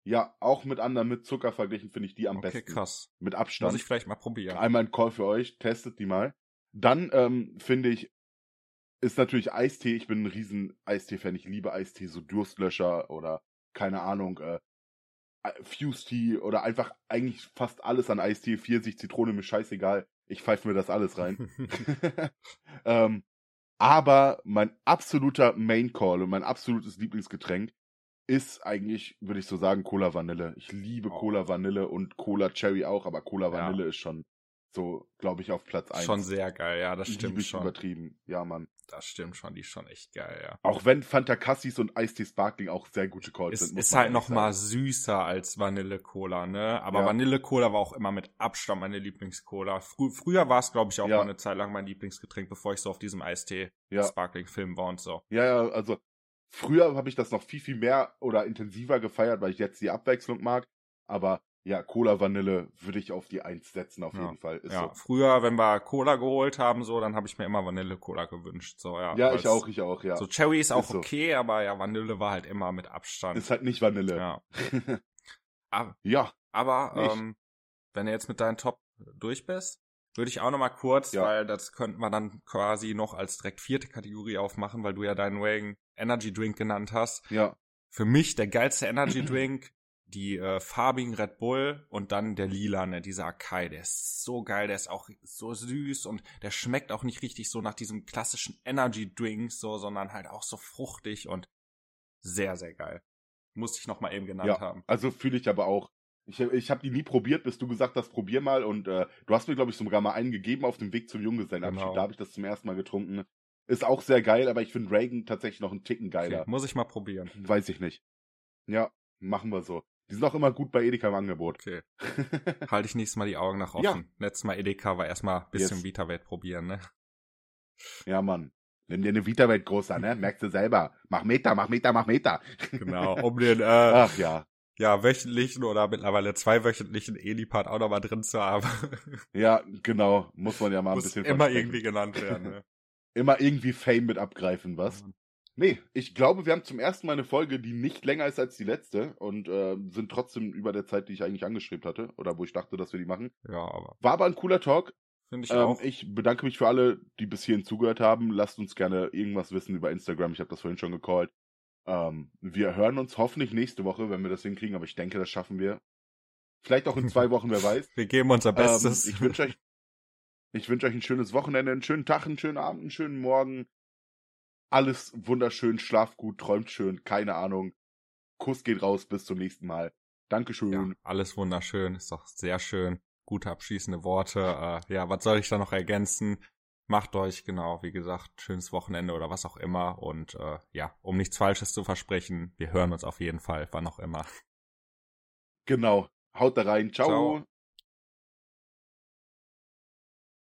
Ja, auch mit anderen mit Zucker verglichen finde ich die am okay, besten. Okay, krass. Mit Abstand. Muss ich vielleicht mal probieren. Einmal ein Call für euch, testet die mal. Dann ähm, finde ich, ist natürlich Eistee. Ich bin ein riesen Eistee-Fan. Ich liebe Eistee, so Durstlöscher oder keine Ahnung, äh, Fuse Tea oder einfach eigentlich fast alles an Eistee, Pfirsich, Zitrone, mir scheißegal. Ich pfeife mir das alles rein. ähm, aber mein absoluter Main Call und mein absolutes Lieblingsgetränk ist eigentlich, würde ich so sagen, Cola Vanille. Ich liebe oh. Cola Vanille und Cola Cherry auch, aber Cola Vanille ja. ist schon so, glaube ich, auf Platz 1. Schon sehr geil, ja, das stimmt Lieb ich schon. übertrieben. Ja, Mann. Das stimmt schon, die ist schon echt geil, ja. Auch wenn Fanta Cassis und Eistee Sparkling auch sehr gute Calls sind. Ist halt noch mal süßer als Vanille Cola, ne? Aber ja. Vanille Cola war auch immer mit Abstand meine Lieblingscola. Frü früher war es, glaube ich, auch ja. mal eine Zeit lang mein Lieblingsgetränk, bevor ich so auf diesem Eistee ja. Sparkling Film war und so. Ja, ja, also früher habe ich das noch viel, viel mehr oder intensiver gefeiert, weil ich jetzt die Abwechslung mag. Aber ja, Cola Vanille würde ich auf die Eins setzen, auf ja. jeden Fall. Ist ja, so. früher, wenn wir Cola geholt haben, so, dann habe ich mir immer Vanille Cola gewünscht. So, ja, ja ich auch, ich auch, ja. So Cherry ist auch ist okay, so. aber ja, Vanille war halt immer mit Abstand. Ist halt nicht Vanille. Ja. aber, ja. Aber ähm, wenn du jetzt mit deinen Top durch bist, würde ich auch noch mal kurz, ja. weil das könnten wir dann quasi noch als direkt vierte Kategorie aufmachen, weil du ja deinen Wagon Energy Drink genannt hast. Ja. Für mich der geilste Energy Drink die äh, farbigen Red Bull und dann der lilane, dieser Akai, der ist so geil, der ist auch so süß und der schmeckt auch nicht richtig so nach diesem klassischen Energy Drink so, sondern halt auch so fruchtig und sehr, sehr geil. Muss ich noch mal eben genannt ja, haben. Also fühle ich aber auch. Ich, ich habe die nie probiert, bis du gesagt hast, probier mal und äh, du hast mir glaube ich sogar mal einen gegeben auf dem Weg zum Junggesellenabschied. Genau. Da habe ich das zum ersten Mal getrunken. Ist auch sehr geil, aber ich finde Reagan tatsächlich noch einen Ticken geiler. Okay, muss ich mal probieren. Weiß ich nicht. Ja, machen wir so. Die sind auch immer gut bei Edeka im Angebot. Okay. Halte ich nächstes Mal die Augen nach offen. Ja. Letztes Mal Edeka war erstmal ein bisschen yes. Vita-Welt probieren, ne? Ja, Mann. Nimm dir eine Vita-Welt groß an, ne? Merkst du selber. Mach Meter, mach Meter, mach Meter. Genau, um den, äh, Ach ja. Ja, wöchentlichen oder mittlerweile zweiwöchentlichen Edipart auch nochmal drin zu haben. Ja, genau. Muss man ja mal Muss ein bisschen immer irgendwie genannt werden, ne? immer irgendwie Fame mit abgreifen, was? Nee, ich glaube, wir haben zum ersten Mal eine Folge, die nicht länger ist als die letzte und äh, sind trotzdem über der Zeit, die ich eigentlich angestrebt hatte oder wo ich dachte, dass wir die machen. Ja, aber. War aber ein cooler Talk. Finde ich ähm, auch. Ich bedanke mich für alle, die bis hierhin zugehört haben. Lasst uns gerne irgendwas wissen über Instagram. Ich habe das vorhin schon gecallt. Ähm, wir hören uns hoffentlich nächste Woche, wenn wir das hinkriegen, aber ich denke, das schaffen wir. Vielleicht auch in zwei Wochen, wer weiß. Wir geben unser Bestes. Ähm, ich wünsche euch Ich wünsche euch ein schönes Wochenende, einen schönen Tag, einen schönen Abend, einen schönen Morgen. Alles wunderschön, schlaft gut, träumt schön, keine Ahnung. Kuss geht raus, bis zum nächsten Mal. Dankeschön. Ja, alles wunderschön, ist doch sehr schön. Gute abschließende Worte. Äh, ja, was soll ich da noch ergänzen? Macht euch, genau, wie gesagt, schönes Wochenende oder was auch immer. Und äh, ja, um nichts Falsches zu versprechen, wir hören uns auf jeden Fall, wann auch immer. Genau. Haut da rein. Ciao. Ciao.